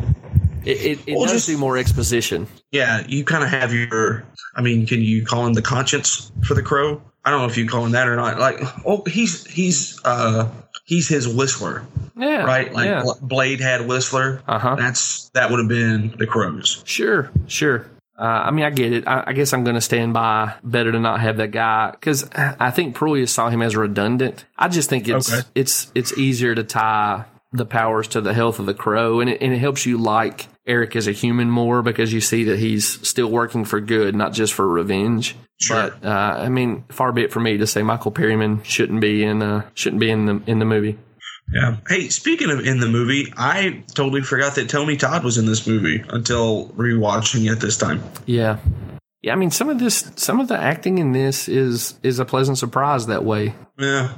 It it, it Well, does just- do more exposition. Yeah, you kind of have your. I mean, can you call him the conscience for the crow? I don't know if you call him that or not. Like, oh, he's he's uh he's his whistler, Yeah, right? Like yeah. Blade had whistler. Uh-huh. That's that would have been the crows. Sure, sure. Uh, I mean, I get it. I, I guess I'm going to stand by better to not have that guy because I think Proyas saw him as redundant. I just think it's Okay. it's it's easier to tie the powers to the health of the crow, and it, and it helps you like Eric as a human more because you see that he's still working for good, not just for revenge. Sure. But uh, I mean, far be it for me to say Michael Berryman shouldn't be in uh, shouldn't be in the in the movie. Yeah. Hey, speaking of in the movie, I totally forgot that Tony Todd was in this movie until rewatching it this time. Yeah. Yeah, I mean some of this some of the acting in this is is a pleasant surprise that way. Yeah.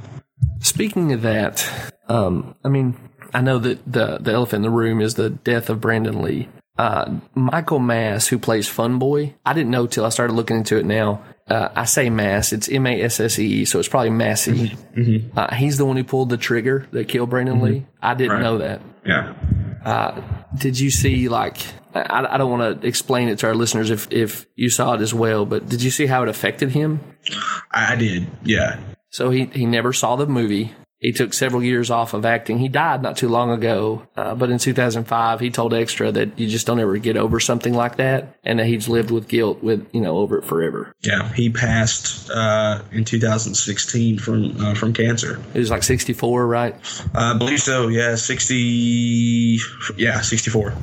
Speaking of that, um, I mean, I know that the the elephant in the room is the death of Brandon Lee. Uh, Michael Mass, who plays Fun Boy, I didn't know till I started looking into it now. Uh, I say Mass, it's M A S S E, so it's probably Massey. Uh, he's the one who pulled the trigger that killed Brandon Lee. I didn't Right. know that. Yeah. Did you see like? I, I don't want to explain it to our listeners if if you saw it as well, but did you see how it affected him? I, I did. Yeah. So he, he never saw the movie. He took several years off of acting. He died not too long ago, uh, but in 2005, he told Extra that you just don't ever get over something like that, and that he's lived with guilt with you know over it forever. Yeah. He passed uh, in 2016 from uh, from cancer. He was like 64, right? I believe so. Yeah. 60. Yeah. 64.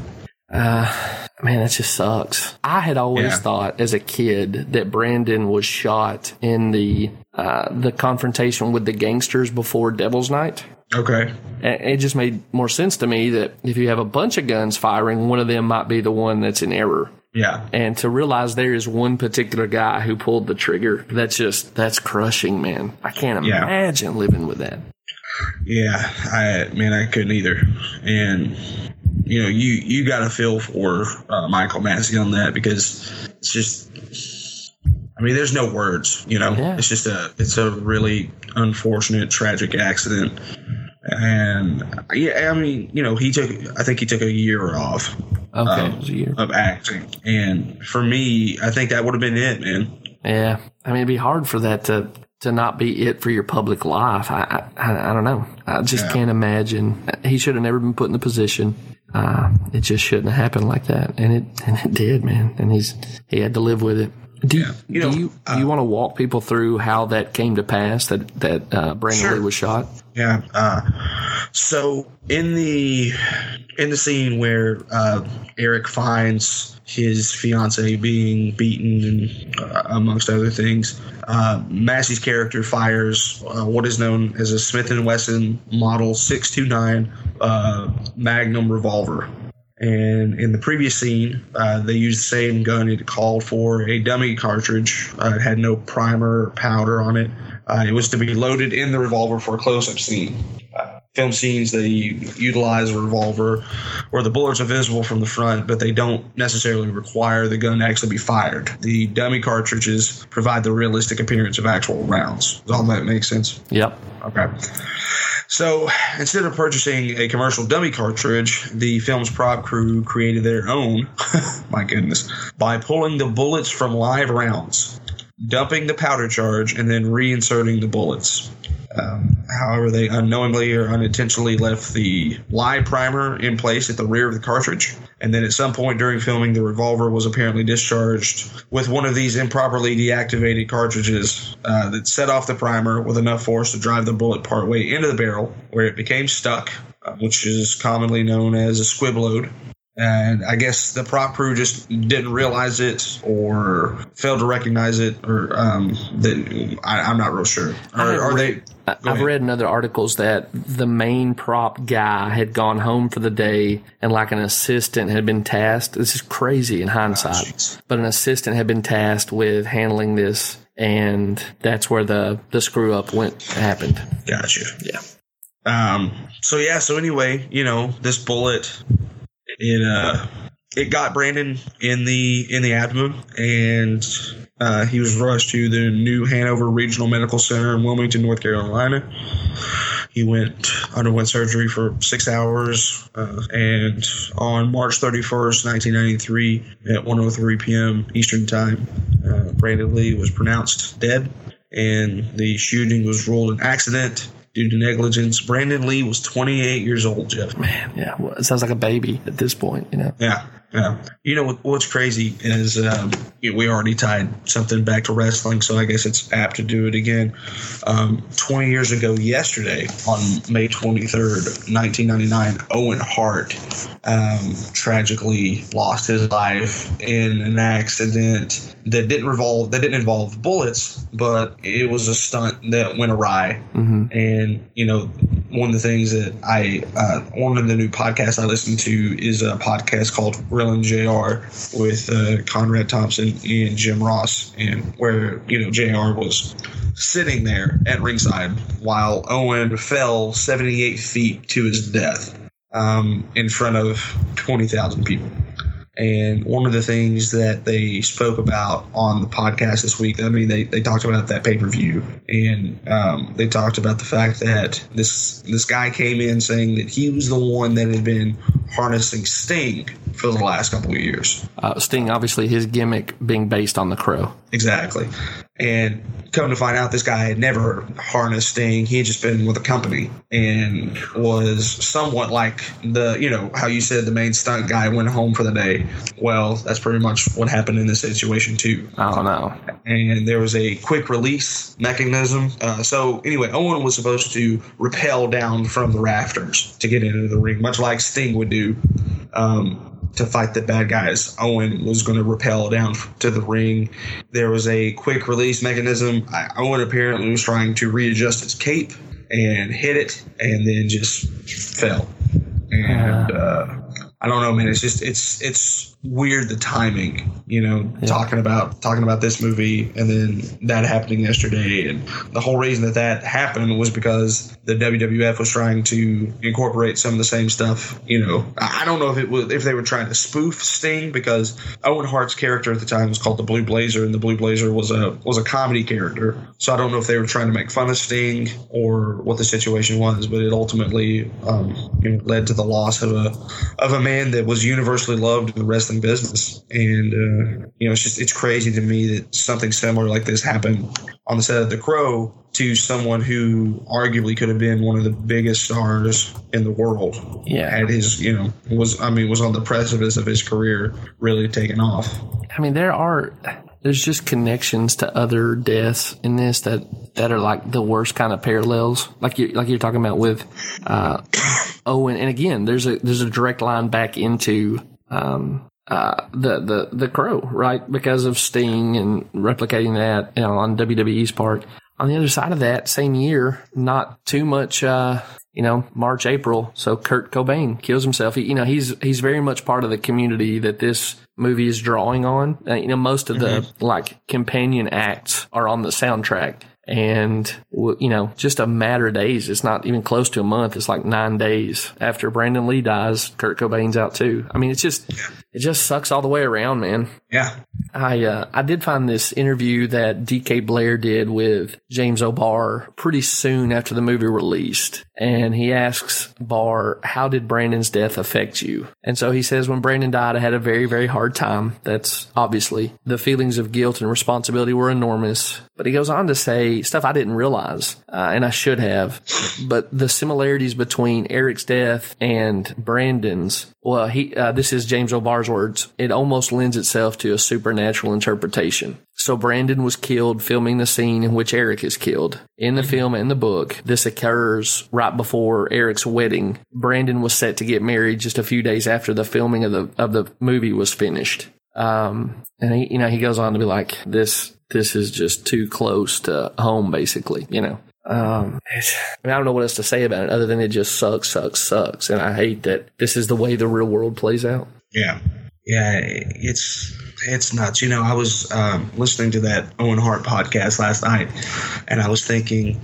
Man, that just sucks. I had always Yeah. thought as a kid that Brandon was shot in the uh, the confrontation with the gangsters before Devil's Night. Okay. And it just made more sense to me that if you have a bunch of guns firing, one of them might be the one that's in error. Yeah. And to realize there is one particular guy who pulled the trigger, that's just, that's crushing, man. I can't Yeah. imagine living with that. Yeah. I man, I couldn't either. And you know, you you got to feel for uh, Michael Massee on that because it's just. I mean, there's no words. You know, Yeah. it's just a it's a really unfortunate, tragic accident. And yeah, I mean, you know, he took. I think he took a year off. Okay. Um, a year. of acting. And for me, I think that would have been it, man. Yeah. I mean, it'd be hard for that to, to not be it for your public life. I, I, I, I don't know. I just Yeah. can't imagine. He should have never been put in the position. Uh, it just shouldn't have happened like that. And it, and it did, man. And he's, he had to live with it. Do you, You know, do you, do you want to walk people through how that came to pass that, that, uh, Brandon Sure. Lee was shot? Yeah. Uh, so in the in the scene where uh, Eric finds his fiance being beaten, and, uh, amongst other things, uh, Massee's character fires uh, what is known as a Smith and Wesson Model 629 uh, Magnum revolver. And in the previous scene, uh, they used the same gun. It called for a dummy cartridge. Uh, it had no primer or powder on it. Uh, it was to be loaded in the revolver for a close-up scene. Film scenes they utilize a revolver where the bullets are visible from the front, but they don't necessarily require the gun to actually be fired. The dummy cartridges provide the realistic appearance of actual rounds. Does all that make sense? Yep. Okay. So instead of purchasing a commercial dummy cartridge, the film's prop crew created their own, my goodness, by pulling the bullets from live rounds, dumping the powder charge, and then reinserting the bullets. Um, however, they unknowingly or unintentionally left the live primer in place at the rear of the cartridge. And then at some point during filming, the revolver was apparently discharged with one of these improperly deactivated cartridges uh, that set off the primer with enough force to drive the bullet partway into the barrel, where it became stuck, uh, which is commonly known as a squib load. And I guess the prop crew just didn't realize it or failed to recognize it, or um, that I, I'm not real sure. Or are they? read- I- Go I've ahead. read in other articles that the main prop guy had gone home for the day and like an assistant had been tasked. This is crazy in hindsight, jeez. but an assistant had been tasked with handling this. And that's where the, the screw up went happened. Gotcha. Yeah. Um. So yeah. So anyway, you know, this bullet, it uh, it got Brandon in the in the abdomen, and uh, he was rushed to the New Hanover Regional Medical Center in Wilmington, North Carolina. He went underwent surgery for six hours, uh, and on March 31st, 1993, at 1:03 p.m. Eastern Time, uh, Brandon Lee was pronounced dead, and the shooting was ruled an accident due to negligence. Brandon Lee was 28 years old, Jeff. Man, yeah. Well, it sounds like a baby at this point, you know? Yeah, yeah. You know what, what's crazy is um, we already tied something back to wrestling, so I guess it's apt to do it again. Um, 20 years ago, yesterday, on May 23rd, 1999, Owen Hart um, tragically lost his life in an accident that didn't revolve that didn't involve bullets, but it was a stunt that went awry. hmm And you know, one of the things that I uh, one of the new podcasts I listen to is a podcast called Grilling JR with uh, Conrad Thompson and Jim Ross, and where you know Jr. was sitting there at ringside while Owen fell 78 feet to his death um, in front of 20,000 people. And one of the things that they spoke about on the podcast this week, I mean, they, they talked about that pay per view, and um, they talked about the fact that this this guy came in saying that he was the one that had been harnessing Sting for the last couple of years. Uh, Sting, obviously, his gimmick being based on the crow. Exactly. And come to find out, this guy had never harnessed Sting. He had just been with a company and was somewhat like the, you know, how you said the main stunt guy went home for the day. Well, that's pretty much what happened in this situation, too. I don't know. And there was a quick release mechanism. Uh, so, anyway, Owen was supposed to rappel down from the rafters to get into the ring, much like Sting would do. Um, to fight the bad guys. Owen was going to rappel down to the ring. There was a quick release mechanism. I, Owen apparently was trying to readjust his cape and hit it, and then just fell. And uh, I don't know, man. It's just it's it's weird the timing. You know, talking about talking about this movie and then that happening yesterday, and the whole reason that that happened was because the WWF was trying to incorporate some of the same stuff. You know, I don't know if it was if they were trying to spoof Sting because Owen Hart's character at the time was called the Blue Blazer, and the Blue Blazer was a was a comedy character. So I don't know if they were trying to make fun of Sting or what the situation was, but it ultimately um, you know, led to the loss of a of a man that was universally loved in the business. And uh, you know, it's just it's crazy to me that something similar like this happened on the set of The Crow to someone who arguably could have been one of the biggest stars in the world. Yeah. Had his, you know, was I mean, was on the precipice of his career really taking off. I mean, there are there's just connections to other deaths in this that that are like the worst kind of parallels, like you like you're talking about with uh, Owen. And again, there's a there's a direct line back into um, uh, the the the Crow, right? Because of Sting and replicating that you know, on WWE's part. On the other side of that, same year, not too much. Uh, you know, March, April. So Kurt Cobain kills himself. He, you know, he's he's very much part of the community that this movie is drawing on. Uh, you know, most of the like companion acts are on the soundtrack. And, you know, just a matter of days. It's not even close to a month. It's like nine days after Brandon Lee dies. Kurt Cobain's out too. I mean, it's just, it just sucks all the way around, man. Yeah. I uh, I did find this interview that DK Blair did with James O'Barr pretty soon after the movie released, and he asks Barr, "How did Brandon's death affect you?" And so he says, "When Brandon died, I had a very very hard time. That's obviously the feelings of guilt and responsibility were enormous." But he goes on to say stuff I didn't realize, uh, and I should have. But the similarities between Eric's death and Brandon's, well, he uh, this is James O'Barr's words. It almost lends itself to a supernatural interpretation. So Brandon was killed filming the scene in which Eric is killed. In the film and the book, this occurs right before Eric's wedding. Brandon was set to get married just a few days after the filming of the of the movie was finished. Um, and he, you know, he goes on to be like, this, this is just too close to home, basically, you know. um, I, mean, I don't know what else to say about it other than it just sucks, sucks, sucks. And I hate that this is the way the real world plays out. Yeah, yeah, it's it's nuts. You know, I was um, listening to that Owen Hart podcast last night, and I was thinking,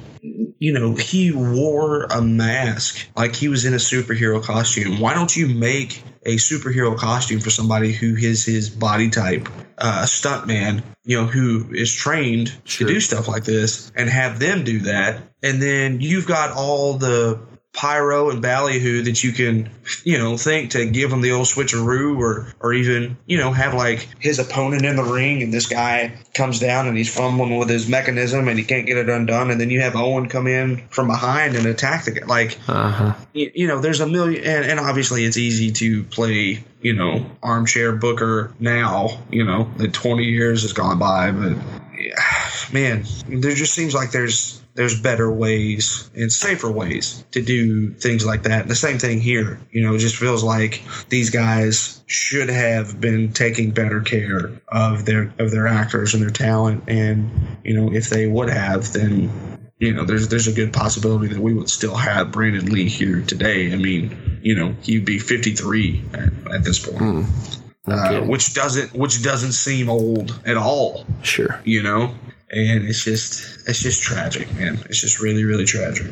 you know, he wore a mask like he was in a superhero costume. Why don't you make a superhero costume for somebody who is his body type, uh, a stuntman, you know, who is trained Sure. to do stuff like this, and have them do that, and then you've got all the pyro and ballyhoo that you can, you know, think to give him the old switcheroo or or even, you know, have like his opponent in the ring and this guy comes down and he's fumbling with his mechanism and he can't get it undone and then you have Owen come in from behind and attack the guy. Like, Uh huh. you, you know, there's a million, and, and obviously it's easy to play, you know, armchair booker now, you know, that 20 years has gone by, but yeah, man, there just seems like there's there's better ways and safer ways to do things like that. And the same thing here, you know, it just feels like these guys should have been taking better care of their of their actors and their talent, and you know, if they would have, then you know, there's there's a good possibility that we would still have Brandon Lee here today. I mean, you know, he'd be 53 at, at this point, uh, which doesn't which doesn't seem old at all. Sure. You know, and it's just it's just tragic, man. It's just really really tragic.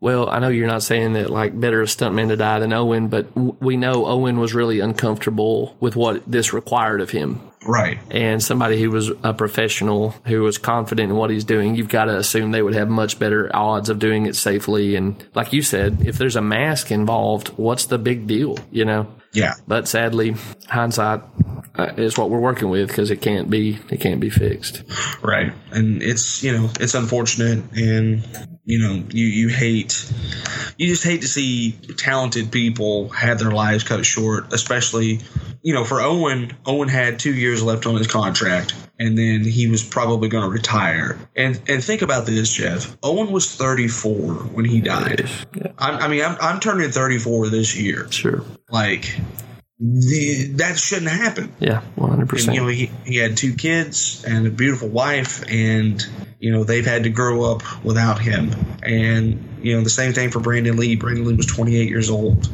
Well, I know you're not saying that like better a stuntman to die than Owen, but w- we know Owen was really uncomfortable with what this required of him. Right. And somebody who was a professional, who was confident in what he's doing, you've got to assume they would have much better odds of doing it safely. And like you said, if there's a mask involved, what's the big deal, you know? Yeah. But sadly, hindsight uh, is what we're working with because it can't be it can't be fixed. Right. And it's, you know, it's unfortunate and you know, you you hate you just hate to see talented people have their lives cut short, especially you know, for Owen, Owen had 2 years left on his contract and then he was probably going to retire. And and think about this, Jeff. Owen was 34 when he died. Yeah, I'm, I mean, I'm, I'm turning 34 this year. sure. Like the, that shouldn't happen. Yeah, one hundred And, you know, percent. he, he had two kids and a beautiful wife, and you know they've had to grow up without him. And you know the same thing for Brandon Lee. Brandon Lee was 28 years old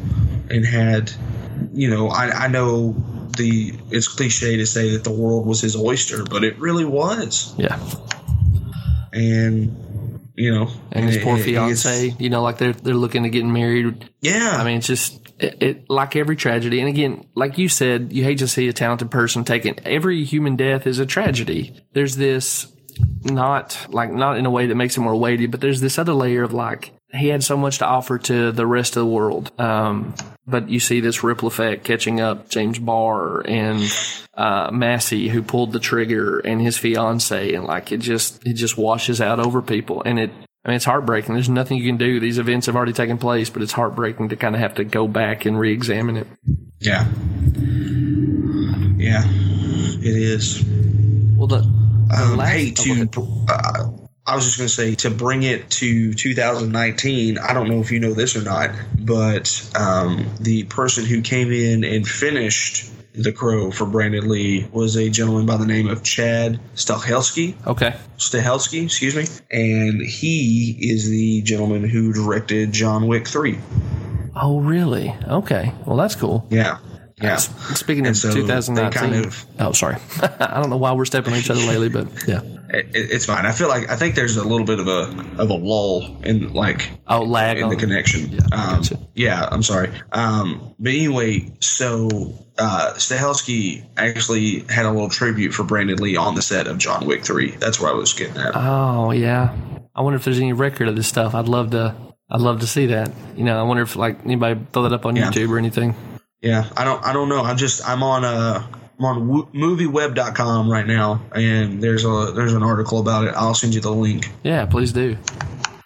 and had, you know, I, I know the it's cliche to say that the world was his oyster, but it really was. Yeah, And you know, and his poor fiance, you know, like they're they're looking to getting married. Yeah, I mean, it's just it, it like every tragedy. And again, like you said, you hate to see a talented person taken. Every human death is a tragedy. There's this not like not in a way that makes it more weighty, but there's this other layer of like he had so much to offer to the rest of the world. Um, but you see this ripple effect catching up James Barr and uh, Massee, who pulled the trigger, and his fiance, and like it just it just washes out over people, and it. I mean, it's heartbreaking. There's nothing you can do. These events have already taken place, but it's heartbreaking to kind of have to go back and re-examine it. yeah, yeah, it is. Well, the, the Um, last, hey, to uh, I was just going to say to bring it to 2019. I don't know if you know this or not, but um, the person who came in and finished the Crow for Brandon Lee was a gentleman by the name of Chad Stahelski. okay, Stahelski, excuse me, and he is the gentleman who directed John Wick 3. oh really? Okay, well that's cool. Yeah, yeah. Speaking of so 2019, kind of- oh sorry, I don't know why we're stepping on each other lately, but yeah. It, it's fine. I feel like I think there's a little bit of a of a lull in like Oh, lag in on the connection. Yeah, um, yeah, I'm sorry. Um, but anyway, so uh, Stahelski actually had a little tribute for Brandon Lee on the set of John Wick 3. That's where I was getting at. Oh yeah. I wonder if there's any record of this stuff. I'd love to. I'd love to see that. You know, I wonder if like anybody throw that up on Yeah. YouTube or anything. yeah, I don't I don't know. I'm just I'm on uh I'm on movieweb.com right now and there's a there's an article about it. I'll send you the link. Yeah, please do.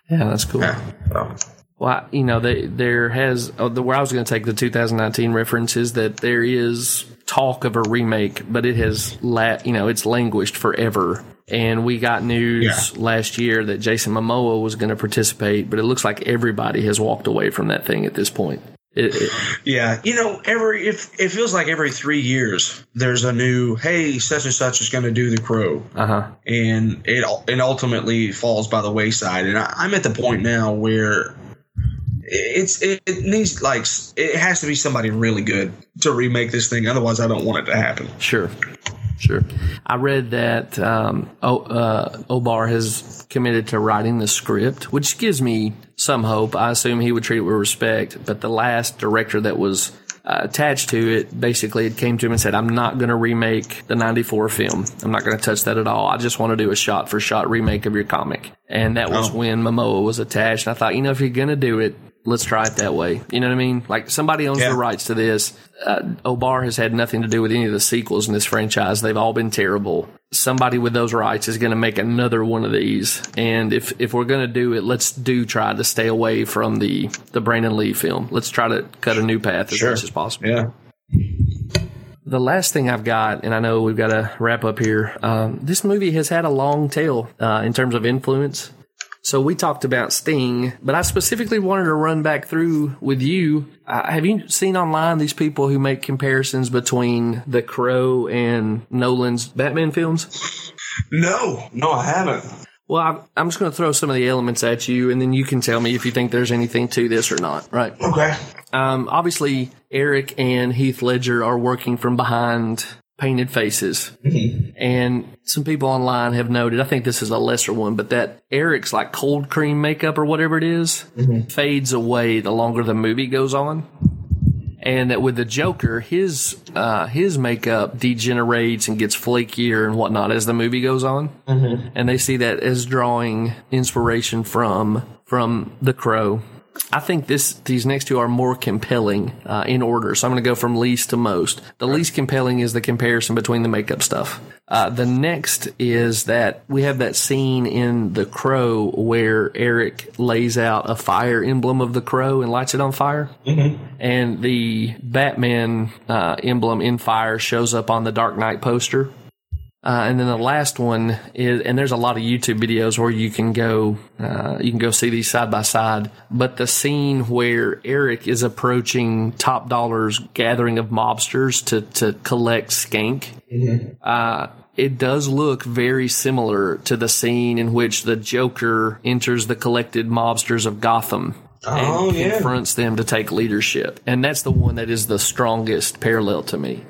Yeah, that's cool. Yeah. So, Well, you know, they, there has oh, the, where I was going to take the 2019 reference is that there is talk of a remake, but it has la- you know it's languished forever. And we got news Yeah. last year that Jason Momoa was going to participate, but it looks like everybody has walked away from that thing at this point. It, it, Yeah, you know, every if it feels like every three years there's a new hey such and such is going to do the crow, uh huh. and it it ultimately falls by the wayside. And I, I'm at the point now where it's it, it needs like it has to be somebody really good to remake this thing. Otherwise, I don't want it to happen. Sure. Sure. I read that um, o, uh, O'Barr has committed to writing the script, which gives me some hope. I assume he would treat it with respect. But the last director that was uh, attached to it basically it came to him and said, I'm not going to remake the 94 film. I'm not going to touch that at all. I just want to do a shot for shot remake of your comic. And that was Oh. when Momoa was attached. And I thought, you know, if you're going to do it, let's try it that way. You know what I mean? Like somebody owns Yeah. the rights to this. Uh, O'Barr has had nothing to do with any of the sequels in this franchise. They've all been terrible. Somebody with those rights is going to make another one of these. And if, if we're going to do it, let's do try to stay away from the, the Brandon Lee film. Let's try to cut a new path as Sure. much as possible. Yeah. The last thing I've got, and I know we've got to wrap up here. Um, this movie has had a long tail uh, in terms of influence. So we talked about Sting, but I specifically wanted to run back through with you. Uh, have you seen online these people who make comparisons between The Crow and Nolan's Batman films? No, no, I haven't. Well, I'm, I'm just going to throw some of the elements at you, and then you can tell me if you think there's anything to this or not. Right? Okay. Um, obviously, Eric and Heath Ledger are working from behind painted faces. And some people online have noted, I think this is a lesser one, but that Eric's like cold cream makeup or whatever it is fades away the longer the movie goes on. And that with the Joker, his uh, his makeup degenerates and gets flakier and whatnot as the movie goes on, mm-hmm. and they see that as drawing inspiration from from The Crow. I think this these next two are more compelling uh, in order. So I'm going to go from least to most. The least compelling is the comparison between the makeup stuff. Uh, the next is that we have that scene in The Crow where Eric lays out a fire emblem of the crow and lights it on fire, and the Batman uh, emblem in fire shows up on the Dark Knight poster. Uh, and then the last one is, and there's a lot of YouTube videos where you can go, uh, you can go see these side by side. But the scene where Eric is approaching Top Dollar's gathering of mobsters to to collect skank, uh, it does look very similar to the scene in which the Joker enters the collected mobsters of Gotham. Oh, and yeah. confronts them to take leadership, and that's the one that is the strongest parallel to me.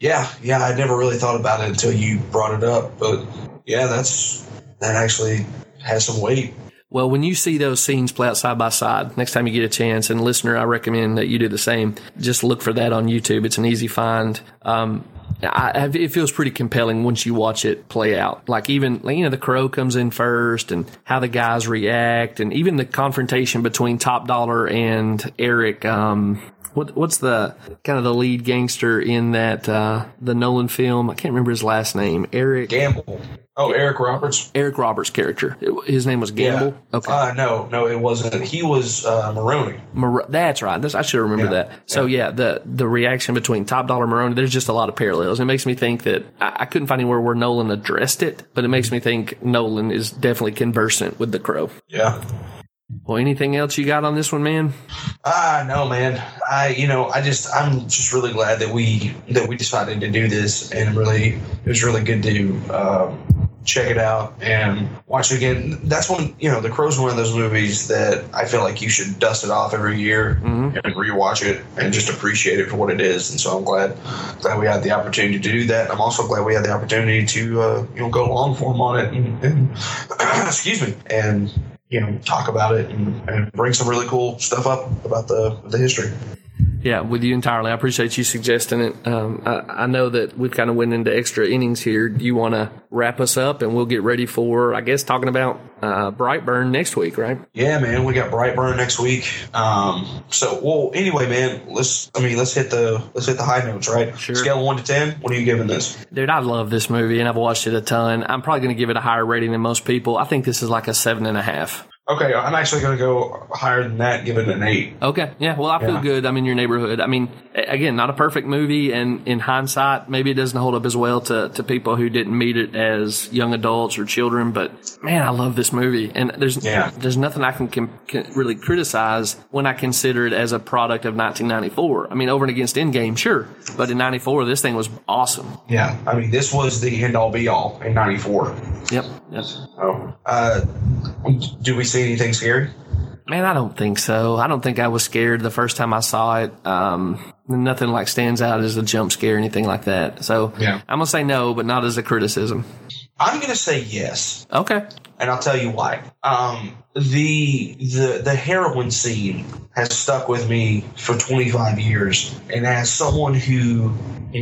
Yeah, yeah, I never really thought about it until you brought it up. But yeah, that's that actually has some weight. Well, when you see those scenes play out side by side, next time you get a chance, and listener, I recommend that you do the same. Just look for that on YouTube. It's an easy find. Um, I, it feels pretty compelling once you watch it play out. Like even, you know, the crow comes in first and how the guys react and even the confrontation between Top Dollar and Eric, um, what, what's the kind of the lead gangster in that, uh, the Nolan film? I can't remember his last name. Eric, Gamble. Oh, Eric Roberts. Eric Roberts' character. His name was Gamble. Okay. Uh, no, no, it wasn't. He was uh, Maroni. Mar- that's right. That's, I should remember Yeah. that. So yeah, the the reaction between Top Dollar Maroney, there's just a lot of parallels. It makes me think that I, I couldn't find anywhere where Nolan addressed it, but it makes me think Nolan is definitely conversant with the Crow. Yeah. Well, anything else you got on this one, man? Ah, no, man. I, you know, I just, I'm just really glad that we that we decided to do this, and really, it was really good to um, check it out and watch it again. That's one, you know, The Crow's one of those movies that I feel like you should dust it off every year and rewatch it and just appreciate it for what it is. And so I'm glad glad we had the opportunity to do that. I'm also glad we had the opportunity to, uh, you know, go long form on it and, and excuse me, and you know, talk about it and, and bring some really cool stuff up about the the history. Yeah, with you entirely. I appreciate you suggesting it. Um, I, I know that we've kind of went into extra innings here. Do you want to wrap us up and we'll get ready for, I guess, talking about uh, Brightburn next week, right? Yeah, man, we got Brightburn next week. Um, so, well, anyway, man, let's. I mean, let's hit the let's hit the high notes, right? Sure. Scale of one to ten. What are you giving this? Dude, I love this movie and I've watched it a ton. I'm probably going to give it a higher rating than most people. I think this is like a seven and a half. Okay, I'm actually going to go higher than that, give it an eight. Okay, yeah. Well, I feel Yeah. good. I'm in your neighborhood. I mean, again, not a perfect movie, and in hindsight, maybe it doesn't hold up as well to, to people who didn't meet it as young adults or children. But man, I love this movie, and there's Yeah. there's nothing I can, can, can really criticize when I consider it as a product of 1994. I mean, over and against Endgame, sure, but in '94, this thing was awesome. Yeah, I mean, this was the end all be all in '94. Yep, yep. Oh, uh, do we see anything scary? Man, I don't think so. I don't think I was scared the first time I saw it. Um, nothing like stands out as a jump scare or anything like that. So Yeah. I'm gonna say no, but not as a criticism. I'm going to say yes, Okay. and I'll tell you why. Um, the the the heroin scene has stuck with me for 25 years, and as someone who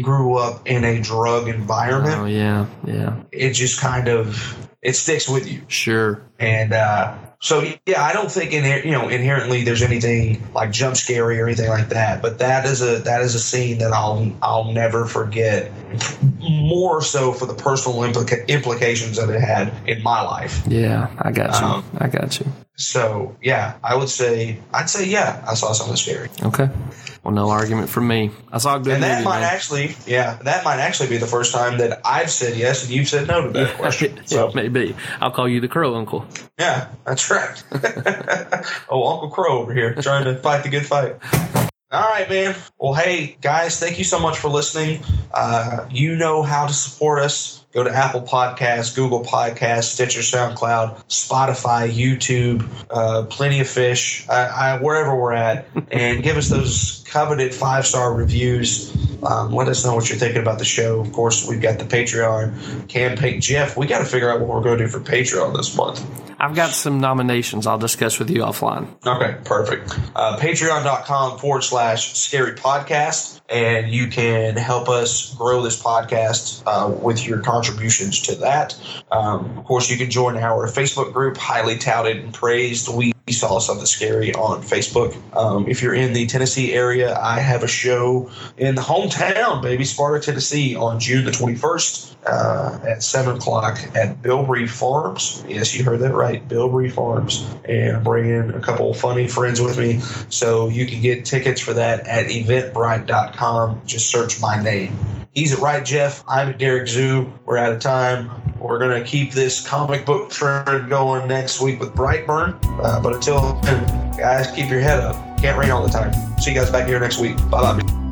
grew up in a drug environment, Oh yeah, yeah, it just kind of it sticks with you. sure. And uh, so, yeah, I don't think in you know inherently there's anything like jump scary or anything like that. But that is a that is a scene that I'll I'll never forget. More so for the personal implica- implications that it had in my life. Yeah, I got you. Um, I got you. So yeah, I would say I'd say yeah, I saw something scary, Okay. Well, no argument from me. I saw a good and that movie. might man. actually yeah that might actually be the first time that I've said yes and you've said no to that question. So maybe. I'll call you the Crow Uncle. Yeah, that's right. oh, Uncle Crow over here trying to fight the good fight. All right, man. Well, hey, guys, thank you so much for listening. Uh, you know how to support us. Go to Apple Podcasts, Google Podcasts, Stitcher, SoundCloud, Spotify, YouTube, uh, Plenty of Fish, I, I, wherever we're at, and give us those coveted five star reviews. Um, let us know what you're thinking about the show. Of course, we've got the Patreon campaign. Jeff, we got to figure out what we're going to do for Patreon this month. I've got some nominations I'll discuss with you offline. Okay, perfect. Uh, Patreon.com forward slash scary podcast. And you can help us grow this podcast uh, with your contributions to that. Um, of course, you can join our Facebook group, highly touted and praised. We saw something scary on Facebook. Um, if you're in the Tennessee area, I have a show in the hometown, baby, Sparta, Tennessee, on June the 21st uh, at 7 o'clock at Bilbrey Farms. Yes, you heard that right, Bilbrey Farms. And I'm bringing a couple of funny friends with me. So you can get tickets for that at eventbrite.com. Just search my name. He's at Right Jeff. I'm at Derek Zoo. We're out of time. We're going to keep this comic book trend going next week with Brightburn. Uh, but until then, guys, keep your head up. Can't rain all the time. See you guys back here next week. Bye bye.